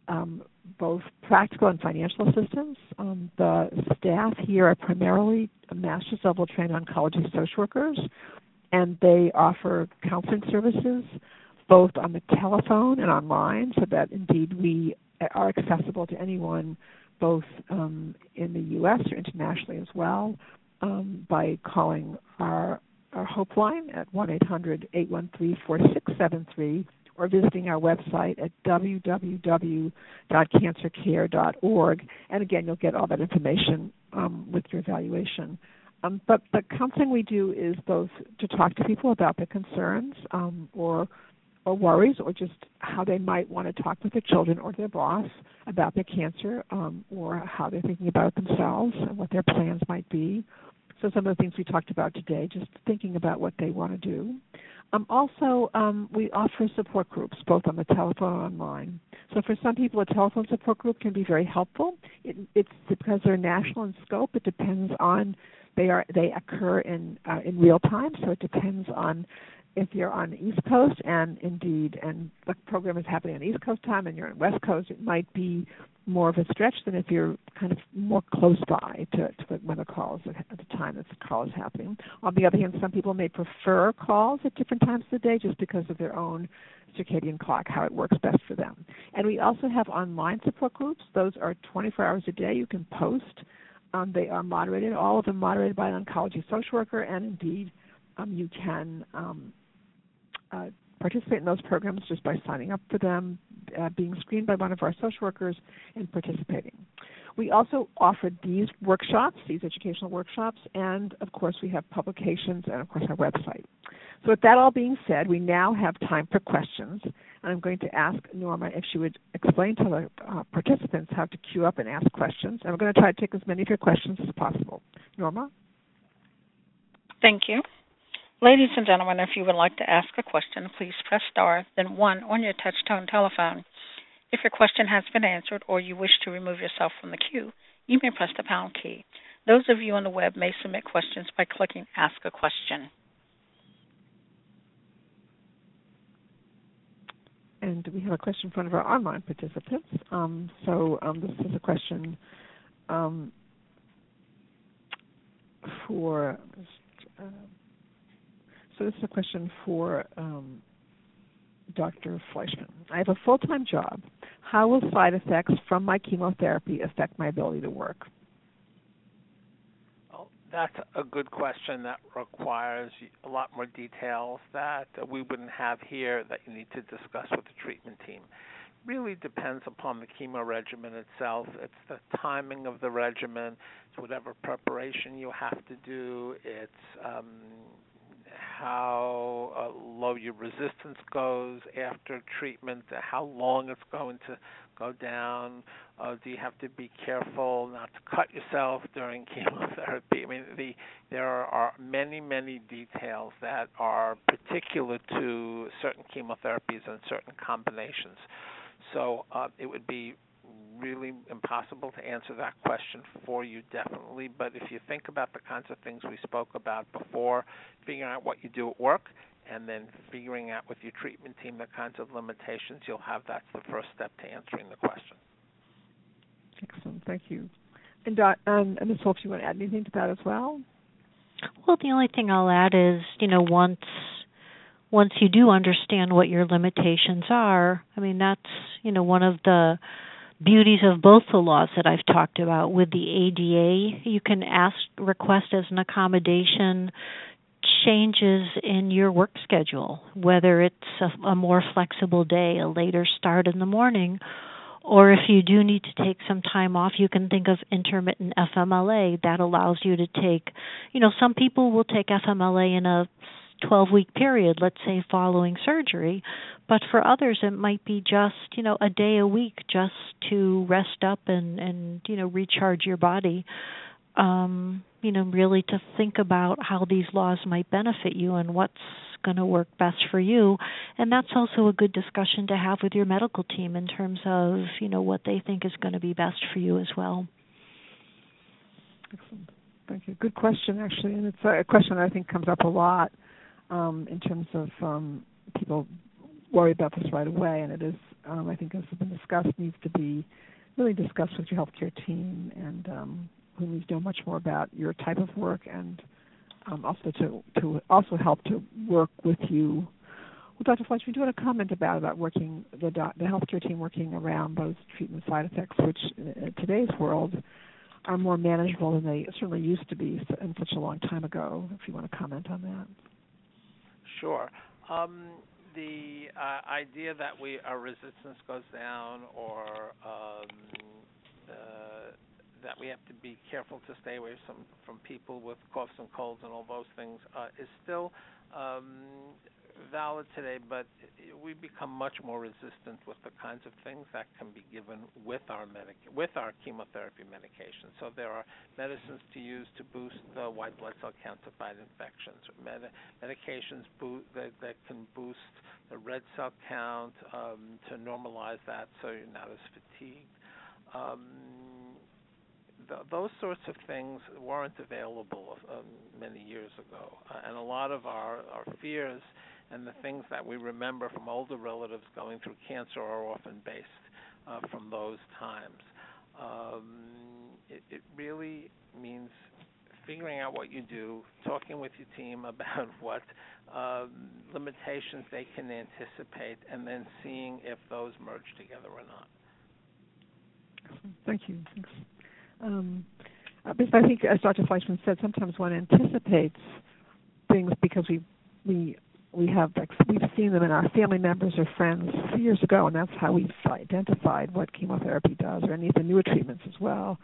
um, both practical and financial assistance. Um, the staff here are primarily master's level trained oncology social workers, and they offer counseling services both on the telephone and online, so that indeed we are accessible to anyone both um, in the U.S. or internationally as well um, by calling our our Hope line at 1 800 813 4673 or visiting our website at www.cancercare.org. And again, you'll get all that information um, with your evaluation. Um, but the counseling we do is both to talk to people about their concerns um, or or worries, or just how they might want to talk with their children or their boss about their cancer, um, or how they're thinking about themselves and what their plans might be. So some of the things we talked about today, just thinking about what they want to do. Um, also, um, we offer support groups both on the telephone and online. So for some people, a telephone support group can be very helpful. It, it's because they're national in scope. It depends on they are they occur in uh, in real time. So it depends on if you're on the East Coast, and indeed, and the program is happening on East Coast time, and you're on West Coast, it might be more of a stretch than if you're kind of more close by to, to when the call is at the time that the call is happening. On the other hand, some people may prefer calls at different times of the day just because of their own circadian clock, how it works best for them. And we also have online support groups. Those are 24 hours a day. You can post. Um, they are moderated, all of them moderated by an oncology social worker, and indeed, um, you can um, uh, participate in those programs just by signing up for them, uh, being screened by one of our social workers, and participating. We also offer these workshops, these educational workshops, and of course we have publications and of course our website. So with that all being said, we now have time for questions. And I'm going to ask Norma if she would explain to the uh, participants how to queue up and ask questions. And we're going to try to take as many of your questions as possible. Norma? Thank you. Ladies and gentlemen, if you would like to ask a question, please press star, then one on your touch-tone telephone. If your question has been answered or you wish to remove yourself from the queue, you may press the pound key. Those of you on the web may submit questions by clicking Ask a Question. And we have a question from one of our online participants. Um, so um, this is a question um, for. Uh, so this is a question for um, Dr. Fleishman. I have a full-time job. How will side effects from my chemotherapy affect my ability to work? Well, that's a good question that requires a lot more details that we wouldn't have here that you need to discuss with the treatment team really depends upon the chemo regimen itself. It's the timing of the regimen. It's whatever preparation you have to do. It's um, how uh, low your resistance goes after treatment, how long it's going to go down. Uh, do you have to be careful not to cut yourself during chemotherapy? I mean, the, there are many, many details that are particular to certain chemotherapies and certain combinations. So uh, it would be really impossible to answer that question for you, definitely. But if you think about the kinds of things we spoke about before, figuring out what you do at work, and then figuring out with your treatment team the kinds of limitations you'll have, that's the first step to answering the question. Excellent. Thank you. And, uh, um, and Ms. Wolf, you want to add anything to that as well? Well, the only thing I'll add is, you know, once once you do understand what your limitations are, I mean that's, you know, one of the beauties of both the laws that I've talked about. With the ADA, you can ask request as an accommodation changes in your work schedule, whether it's a, a more flexible day, a later start in the morning, or if you do need to take some time off, you can think of intermittent FMLA that allows you to take, you know, some people will take FMLA in a 12 week period, let's say following surgery, but for others it might be just, you know, a day a week just to rest up and and you know, recharge your body. Um, you know, really to think about how these laws might benefit you and what's going to work best for you. And that's also a good discussion to have with your medical team in terms of, you know, what they think is going to be best for you as well. Excellent. Thank you. Good question, actually, and it's a question that I think comes up a lot um, in terms of um, people worry about this right away, and it is, um, I think, as has been discussed, needs to be really discussed with your healthcare team and um, who needs to know much more about your type of work and um, also to to also help to work with you. Well, Dr. Fletcher, do you want to comment about about working the the healthcare team working around those treatment side effects, which in today's world are more manageable than they certainly used to be in such a long time ago. If you want to comment on that. Sure. Um, the uh, idea that we our resistance goes down or um, uh, that we have to be careful to stay away from from people with coughs and colds and all those things uh, is still um, valid today, but we become much more resistant with the kinds of things that can be given with our medic with our chemotherapy medication. So there are medicines to use to boost the white blood cell count to fight infections, med- medications bo- that, that can boost the red cell count um, to normalize that so you're not as fatigued. Um, those sorts of things weren't available um, many years ago, uh, and a lot of our, our fears and the things that we remember from older relatives going through cancer are often based uh, from those times. Um, it, it really means figuring out what you do, talking with your team about what um, limitations they can anticipate, and then seeing if those merge together or not. Thank you. Um, uh, I think, as Dr. Fleishman said, sometimes one anticipates things because we we we have we've seen them in our family members or friends years ago, and that's how we've identified what chemotherapy does, or any of the newer treatments as well.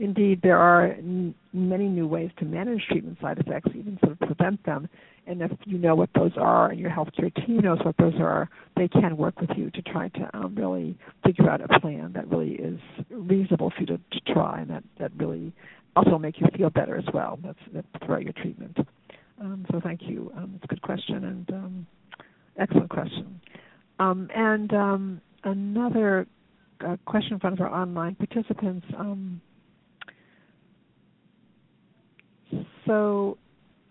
Indeed, there are n- many new ways to manage treatment side effects, even sort of prevent them. And if you know what those are, and your healthcare team knows what those are, they can work with you to try to um, really figure out a plan that really is reasonable for you to, to try, and that that really also make you feel better as well. That's, that's throughout your treatment. Um, so thank you. Um, it's a good question and um, excellent question. And another uh, question from our online participants. So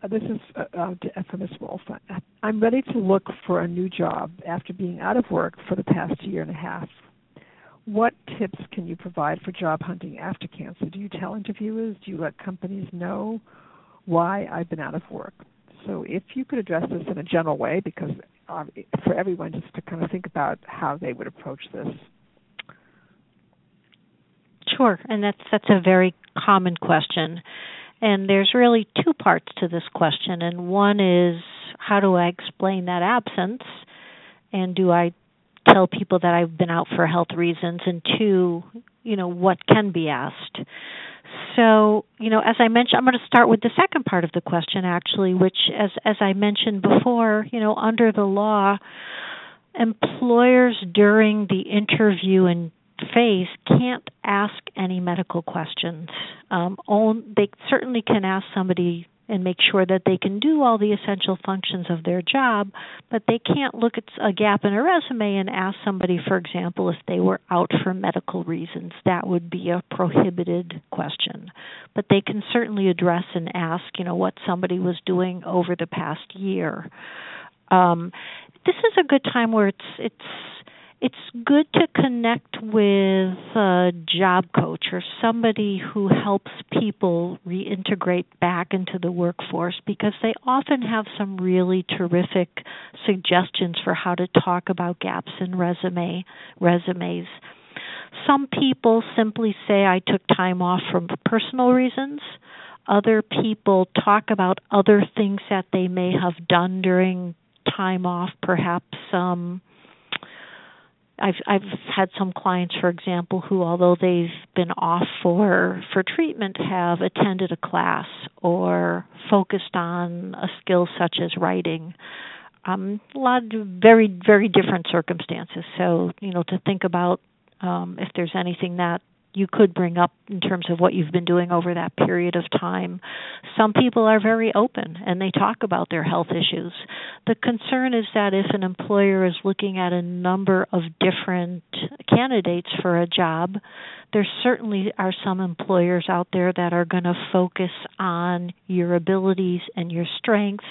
uh, this is uh, uh, from Ms. Wolf. I'm ready to look for a new job after being out of work for the past year and a half. What tips can you provide for job hunting after cancer? Do you tell interviewers? Do you let companies know why I've been out of work? So, if you could address this in a general way, because um, for everyone just to kind of think about how they would approach this. Sure, and that's that's a very common question. And there's really two parts to this question. And one is how do I explain that absence? And do I tell people that I've been out for health reasons? And two, you know, what can be asked? So, you know, as I mentioned, I'm going to start with the second part of the question actually, which as as I mentioned before, you know, under the law, employers during the interview and phase can't ask any medical questions. Um, own, they certainly can ask somebody and make sure that they can do all the essential functions of their job, but they can't look at a gap in a resume and ask somebody, for example, if they were out for medical reasons. That would be a prohibited question. But they can certainly address and ask, you know, what somebody was doing over the past year. Um, this is a good time where it's it's it's good to connect with a job coach or somebody who helps people reintegrate back into the workforce because they often have some really terrific suggestions for how to talk about gaps in resume resumes. Some people simply say I took time off for personal reasons. Other people talk about other things that they may have done during time off, perhaps um I've I've had some clients, for example, who, although they've been off for for treatment, have attended a class or focused on a skill such as writing. Um, a lot of very very different circumstances. So you know to think about um, if there's anything that you could bring up in terms of what you've been doing over that period of time. Some people are very open and they talk about their health issues. The concern is that if an employer is looking at a number of different candidates for a job, there certainly are some employers out there that are going to focus on your abilities and your strengths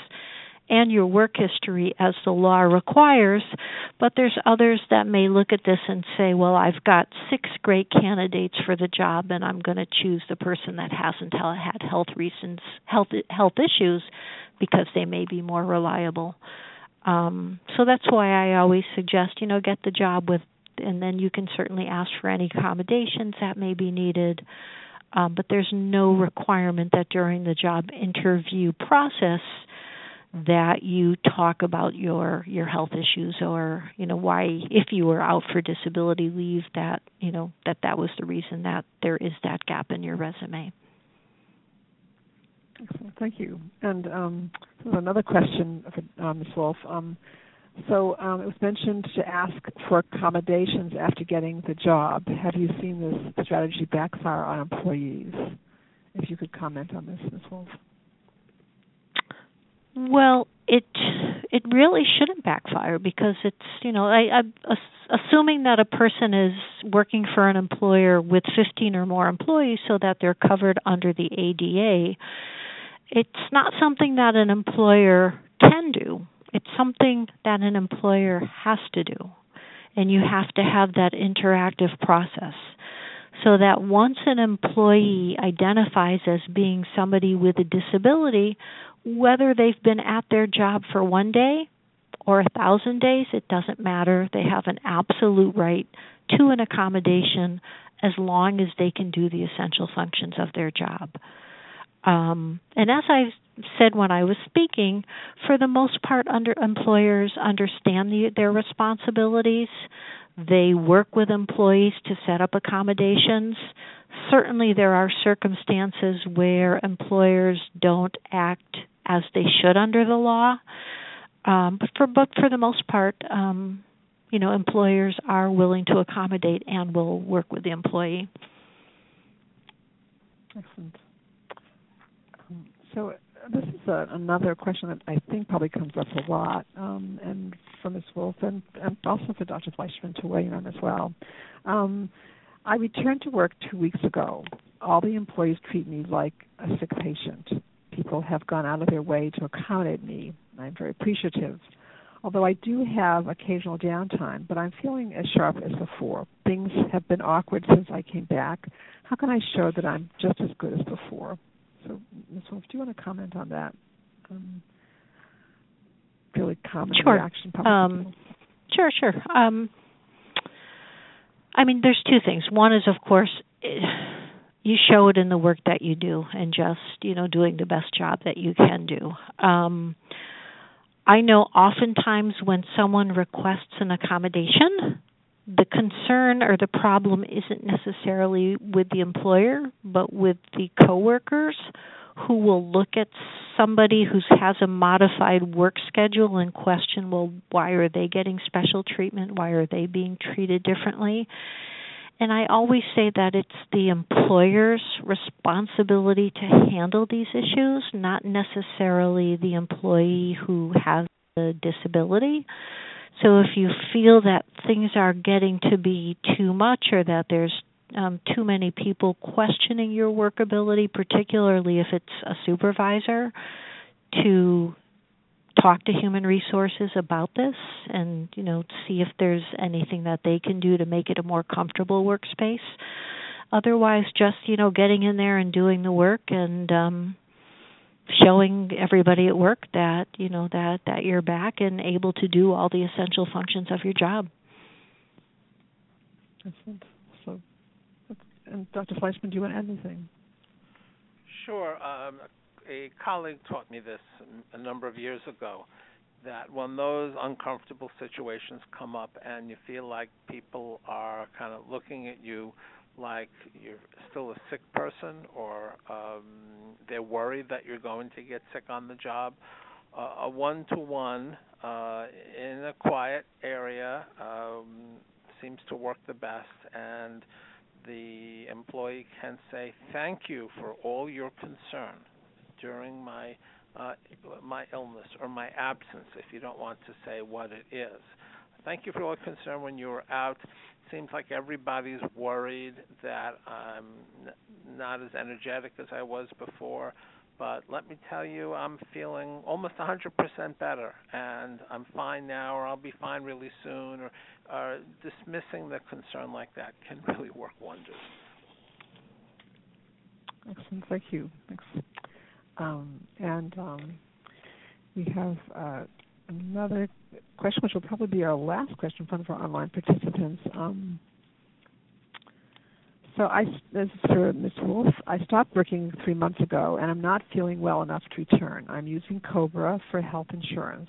and your work history as the law requires, but there's others that may look at this and say, well, I've got six great candidates for the job and I'm going to choose the person that hasn't had health reasons, health health issues because they may be more reliable. Um, so that's why I always suggest, you know, get the job with and then you can certainly ask for any accommodations that may be needed. Um, but there's no requirement that during the job interview process that you talk about your your health issues or you know why if you were out for disability leave that you know that that was the reason that there is that gap in your resume. Excellent. Thank you. And um, another question for uh, ms wolf. Um, so um, it was mentioned to ask for accommodations after getting the job. Have you seen this strategy backfire on employees? If you could comment on this ms wolf well, it it really shouldn't backfire because it's you know I, I assuming that a person is working for an employer with 15 or more employees so that they're covered under the ADA. It's not something that an employer can do. It's something that an employer has to do. And you have to have that interactive process so that once an employee identifies as being somebody with a disability, whether they've been at their job for one day or a thousand days, it doesn't matter. They have an absolute right to an accommodation as long as they can do the essential functions of their job. Um, and as I said when I was speaking, for the most part, under employers understand the, their responsibilities. They work with employees to set up accommodations. Certainly, there are circumstances where employers don't act as they should under the law. Um, but for but for the most part, um, you know, employers are willing to accommodate and will work with the employee. Excellent. Um, so this is a, another question that I think probably comes up a lot, um, and for Ms. Wolf and, and, also for Dr. Fleishman to weigh in on as well. Um, I returned to work two weeks ago. All the employees treat me like a sick patient. People have gone out of their way to accommodate me. I'm very appreciative. Although I do have occasional downtime, but I'm feeling as sharp as before. Things have been awkward since I came back. How can I show that I'm just as good as before? So, Ms. Wolf, do you want to comment on that? Um, really common sure. reaction. Um, sure, sure. Um, I mean, there's two things. One is, of course, you show it in the work that you do, and just you know doing the best job that you can do. Um, I know oftentimes when someone requests an accommodation, the concern or the problem isn't necessarily with the employer, but with the coworkers who will look at somebody who has a modified work schedule and question, well, why are they getting special treatment? Why are they being treated differently? And I always say that it's the employer's responsibility to handle these issues, not necessarily the employee who has the disability. So if you feel that things are getting to be too much or that there's um, too many people questioning your workability, particularly if it's a supervisor, to talk to human resources about this and you know see if there's anything that they can do to make it a more comfortable workspace otherwise just you know getting in there and doing the work and um showing everybody at work that you know that that you're back and able to do all the essential functions of your job. Excellent. So, and Dr. Fleishman, do you want to add anything? Sure. Um, a colleague taught me this a number of years ago. That when those uncomfortable situations come up and you feel like people are kind of looking at you like you're still a sick person or um, they're worried that you're going to get sick on the job. Uh, a one to one in a quiet area um, seems to work the best, and the employee can say thank you for all your concern during my uh, my illness or my absence, if you don't want to say what it is. Thank you for all concern when you were out seems like everybody's worried that I'm not as energetic as I was before. But let me tell you, I'm feeling almost 100% better, and I'm fine now, or I'll be fine really soon, or, or dismissing the concern like that can really work wonders. Excellent, thank you. Thanks. Um, and um, we have uh, another question, which will probably be our last question from our online participants. Um, so I, this is for Ms. Wolf. I stopped working three months ago, and I'm not feeling well enough to return. I'm using COBRA for health insurance.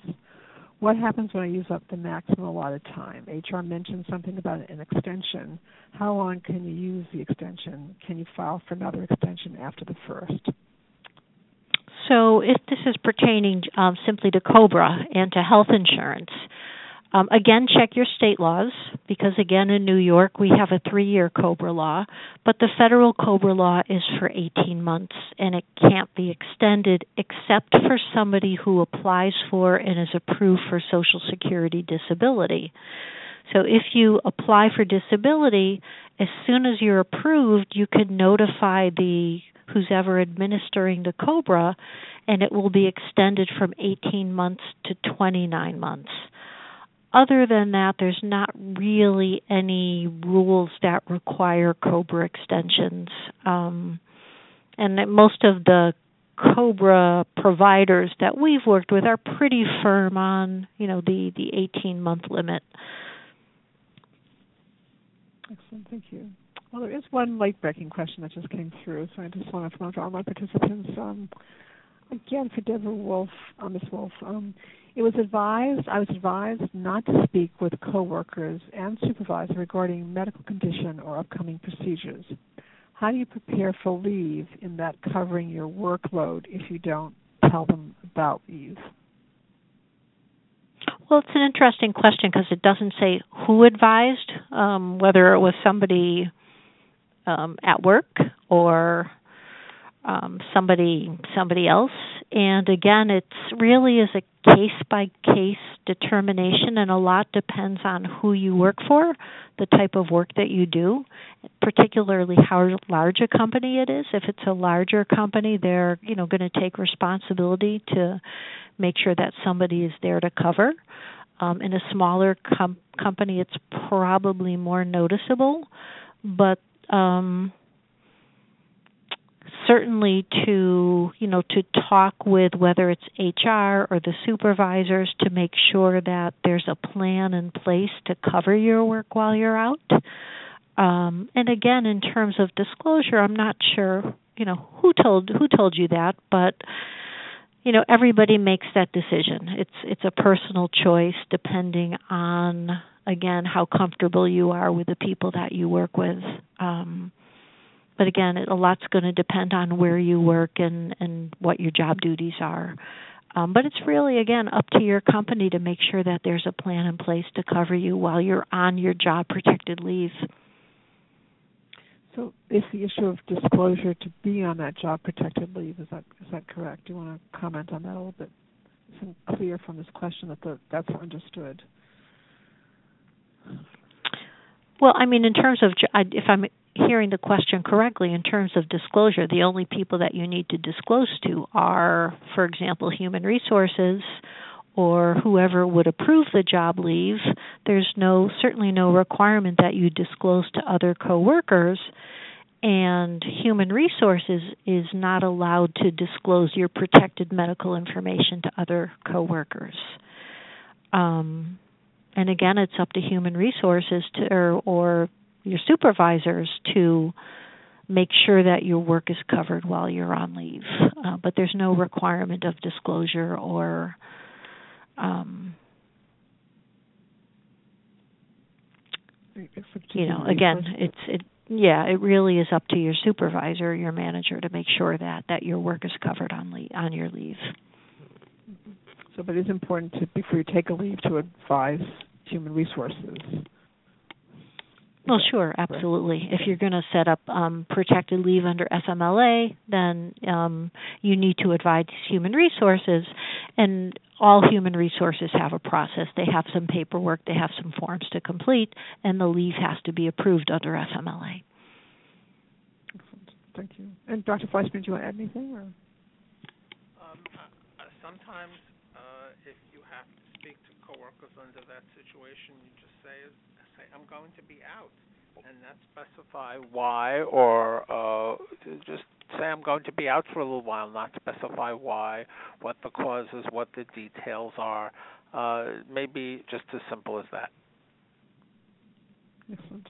What happens when I use up the maximum allotted time? HR mentioned something about an extension. How long can you use the extension? Can you file for another extension after the first? So, if this is pertaining um, simply to COBRA and to health insurance, um, again, check your state laws because, again, in New York we have a three year COBRA law, but the federal COBRA law is for 18 months and it can't be extended except for somebody who applies for and is approved for Social Security disability. So if you apply for disability, as soon as you're approved, you can notify the who's ever administering the COBRA, and it will be extended from 18 months to 29 months. Other than that, there's not really any rules that require COBRA extensions. Um, and most of the COBRA providers that we've worked with are pretty firm on, you know, the the 18 month limit. Excellent, thank you. Well, there is one late breaking question that just came through, so I just want to from all my participants. Um, Again, for Deborah Wolf, uh, Ms. Wolf, um, it was advised, I was advised not to speak with coworkers and supervisors regarding medical condition or upcoming procedures. How do you prepare for leave in that covering your workload if you don't tell them about leave? Well, it's an interesting question because it doesn't say who advised, um, whether it was somebody um, at work or um, somebody somebody else. And again, it's really is a case by case determination, and a lot depends on who you work for, the type of work that you do, particularly how large a company it is. If it's a larger company, they're you know going to take responsibility to make sure that somebody is there to cover. Um, in a smaller com- company, it's probably more noticeable, but um, certainly to you know to talk with whether it's HR or the supervisors to make sure that there's a plan in place to cover your work while you're out. Um, and again, in terms of disclosure, I'm not sure you know who told who told you that, but you know everybody makes that decision it's it's a personal choice depending on again how comfortable you are with the people that you work with um but again it, a lot's going to depend on where you work and and what your job duties are um, but it's really again up to your company to make sure that there's a plan in place to cover you while you're on your job protected leave so, is the issue of disclosure to be on that job protected leave is that is that correct? Do you want to comment on that a little bit? It's clear from this question that the, that's understood. Well, I mean, in terms of if I'm hearing the question correctly, in terms of disclosure, the only people that you need to disclose to are, for example, human resources or whoever would approve the job leave, there's no certainly no requirement that you disclose to other coworkers and human resources is not allowed to disclose your protected medical information to other coworkers. Um, and again, it's up to human resources to or, or your supervisors to make sure that your work is covered while you're on leave. Uh, but there's no requirement of disclosure or um, you know, again, it's it. Yeah, it really is up to your supervisor, your manager, to make sure that that your work is covered on leave, on your leave. So, but it's important to before you take a leave to advise human resources well, sure, absolutely. If you're going to set up um, protected leave under FMLA, then um, you need to advise human resources, and all human resources have a process. They have some paperwork, they have some forms to complete, and the leave has to be approved under FMLA. Excellent. Thank you. And Dr. Fleishman, do you want to add anything? Or? Um, uh, sometimes, uh, if you have to speak to coworkers under that situation, you just say, say I'm going to be out, and not specify why, or uh, just say I'm going to be out for a little while, not specify why, what the cause is, what the details are. Uh, maybe just as simple as that. Excellent.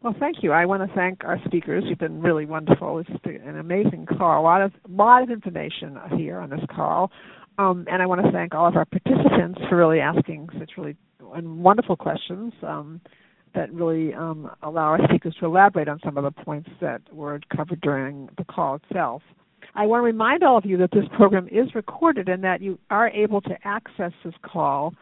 Well, thank you. I want to thank our speakers. You've been really wonderful. It's an amazing call. A lot of lot of information here on this call, um, and I want to thank all of our participants for really asking such really wonderful questions um, that really um, allow our speakers to elaborate on some of the points that were covered during the call itself. I want to remind all of you that this program is recorded and that you are able to access this call.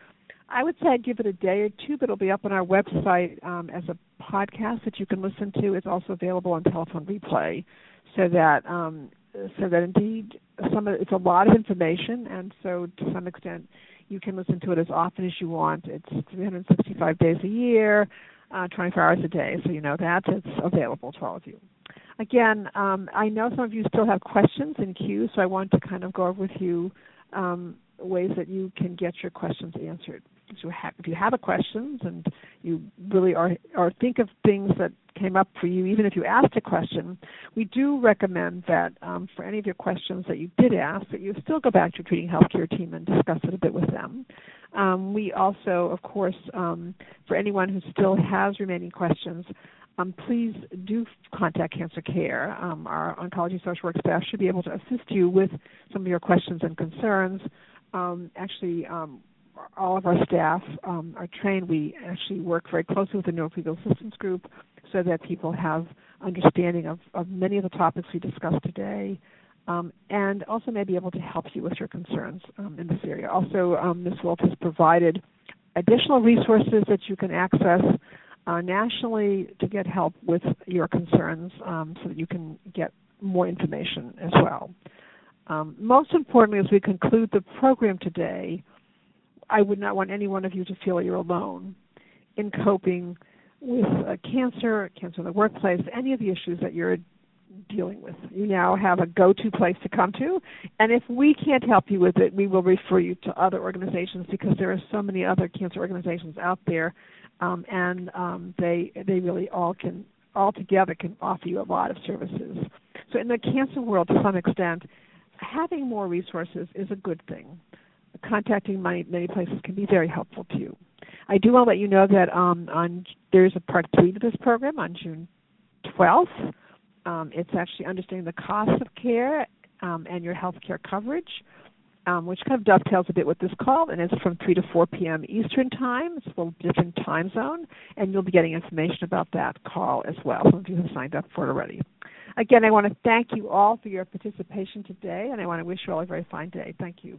I would say I'd give it a day or two, but it'll be up on our website um, as a podcast that you can listen to. It's also available on telephone replay, so that um, so that indeed some it's a lot of information, and so to some extent you can listen to it as often as you want. It's 365 days a year, uh, 24 hours a day, so you know that it's available to all of you. Again, um, I know some of you still have questions in queue, so I want to kind of go over with you um, ways that you can get your questions answered. So if you have a questions and you really are or think of things that came up for you, even if you asked a question, we do recommend that um, for any of your questions that you did ask, that you still go back to your treating healthcare team and discuss it a bit with them. Um, we also, of course, um, for anyone who still has remaining questions, um, please do contact Cancer Care. Um, our oncology social work staff should be able to assist you with some of your questions and concerns. Um, actually, um, all of our staff um, are trained. We actually work very closely with the Newark Assistance Group so that people have understanding of, of many of the topics we discussed today. Um, and also may be able to help you with your concerns um, in this area. Also, um, Ms. Wilt has provided additional resources that you can access uh, nationally to get help with your concerns um, so that you can get more information as well. Um, most importantly, as we conclude the program today, I would not want any one of you to feel you're alone in coping with uh, cancer, cancer in the workplace, any of the issues that you're dealing with. You now have a go to place to come to. And if we can't help you with it, we will refer you to other organizations because there are so many other cancer organizations out there um, and um, they they really all can all together can offer you a lot of services. So in the cancer world to some extent, having more resources is a good thing. Contacting many many places can be very helpful to you. I do want to let you know that um, on there's a part three to this program on June 12th. Um, it's actually understanding the cost of care um, and your health care coverage, um, which kind of dovetails a bit with this call, and it's from 3 to 4 p.m. Eastern Time. It's a little different time zone, and you'll be getting information about that call as well. Some of you have signed up for it already. Again, I want to thank you all for your participation today, and I want to wish you all a very fine day. Thank you.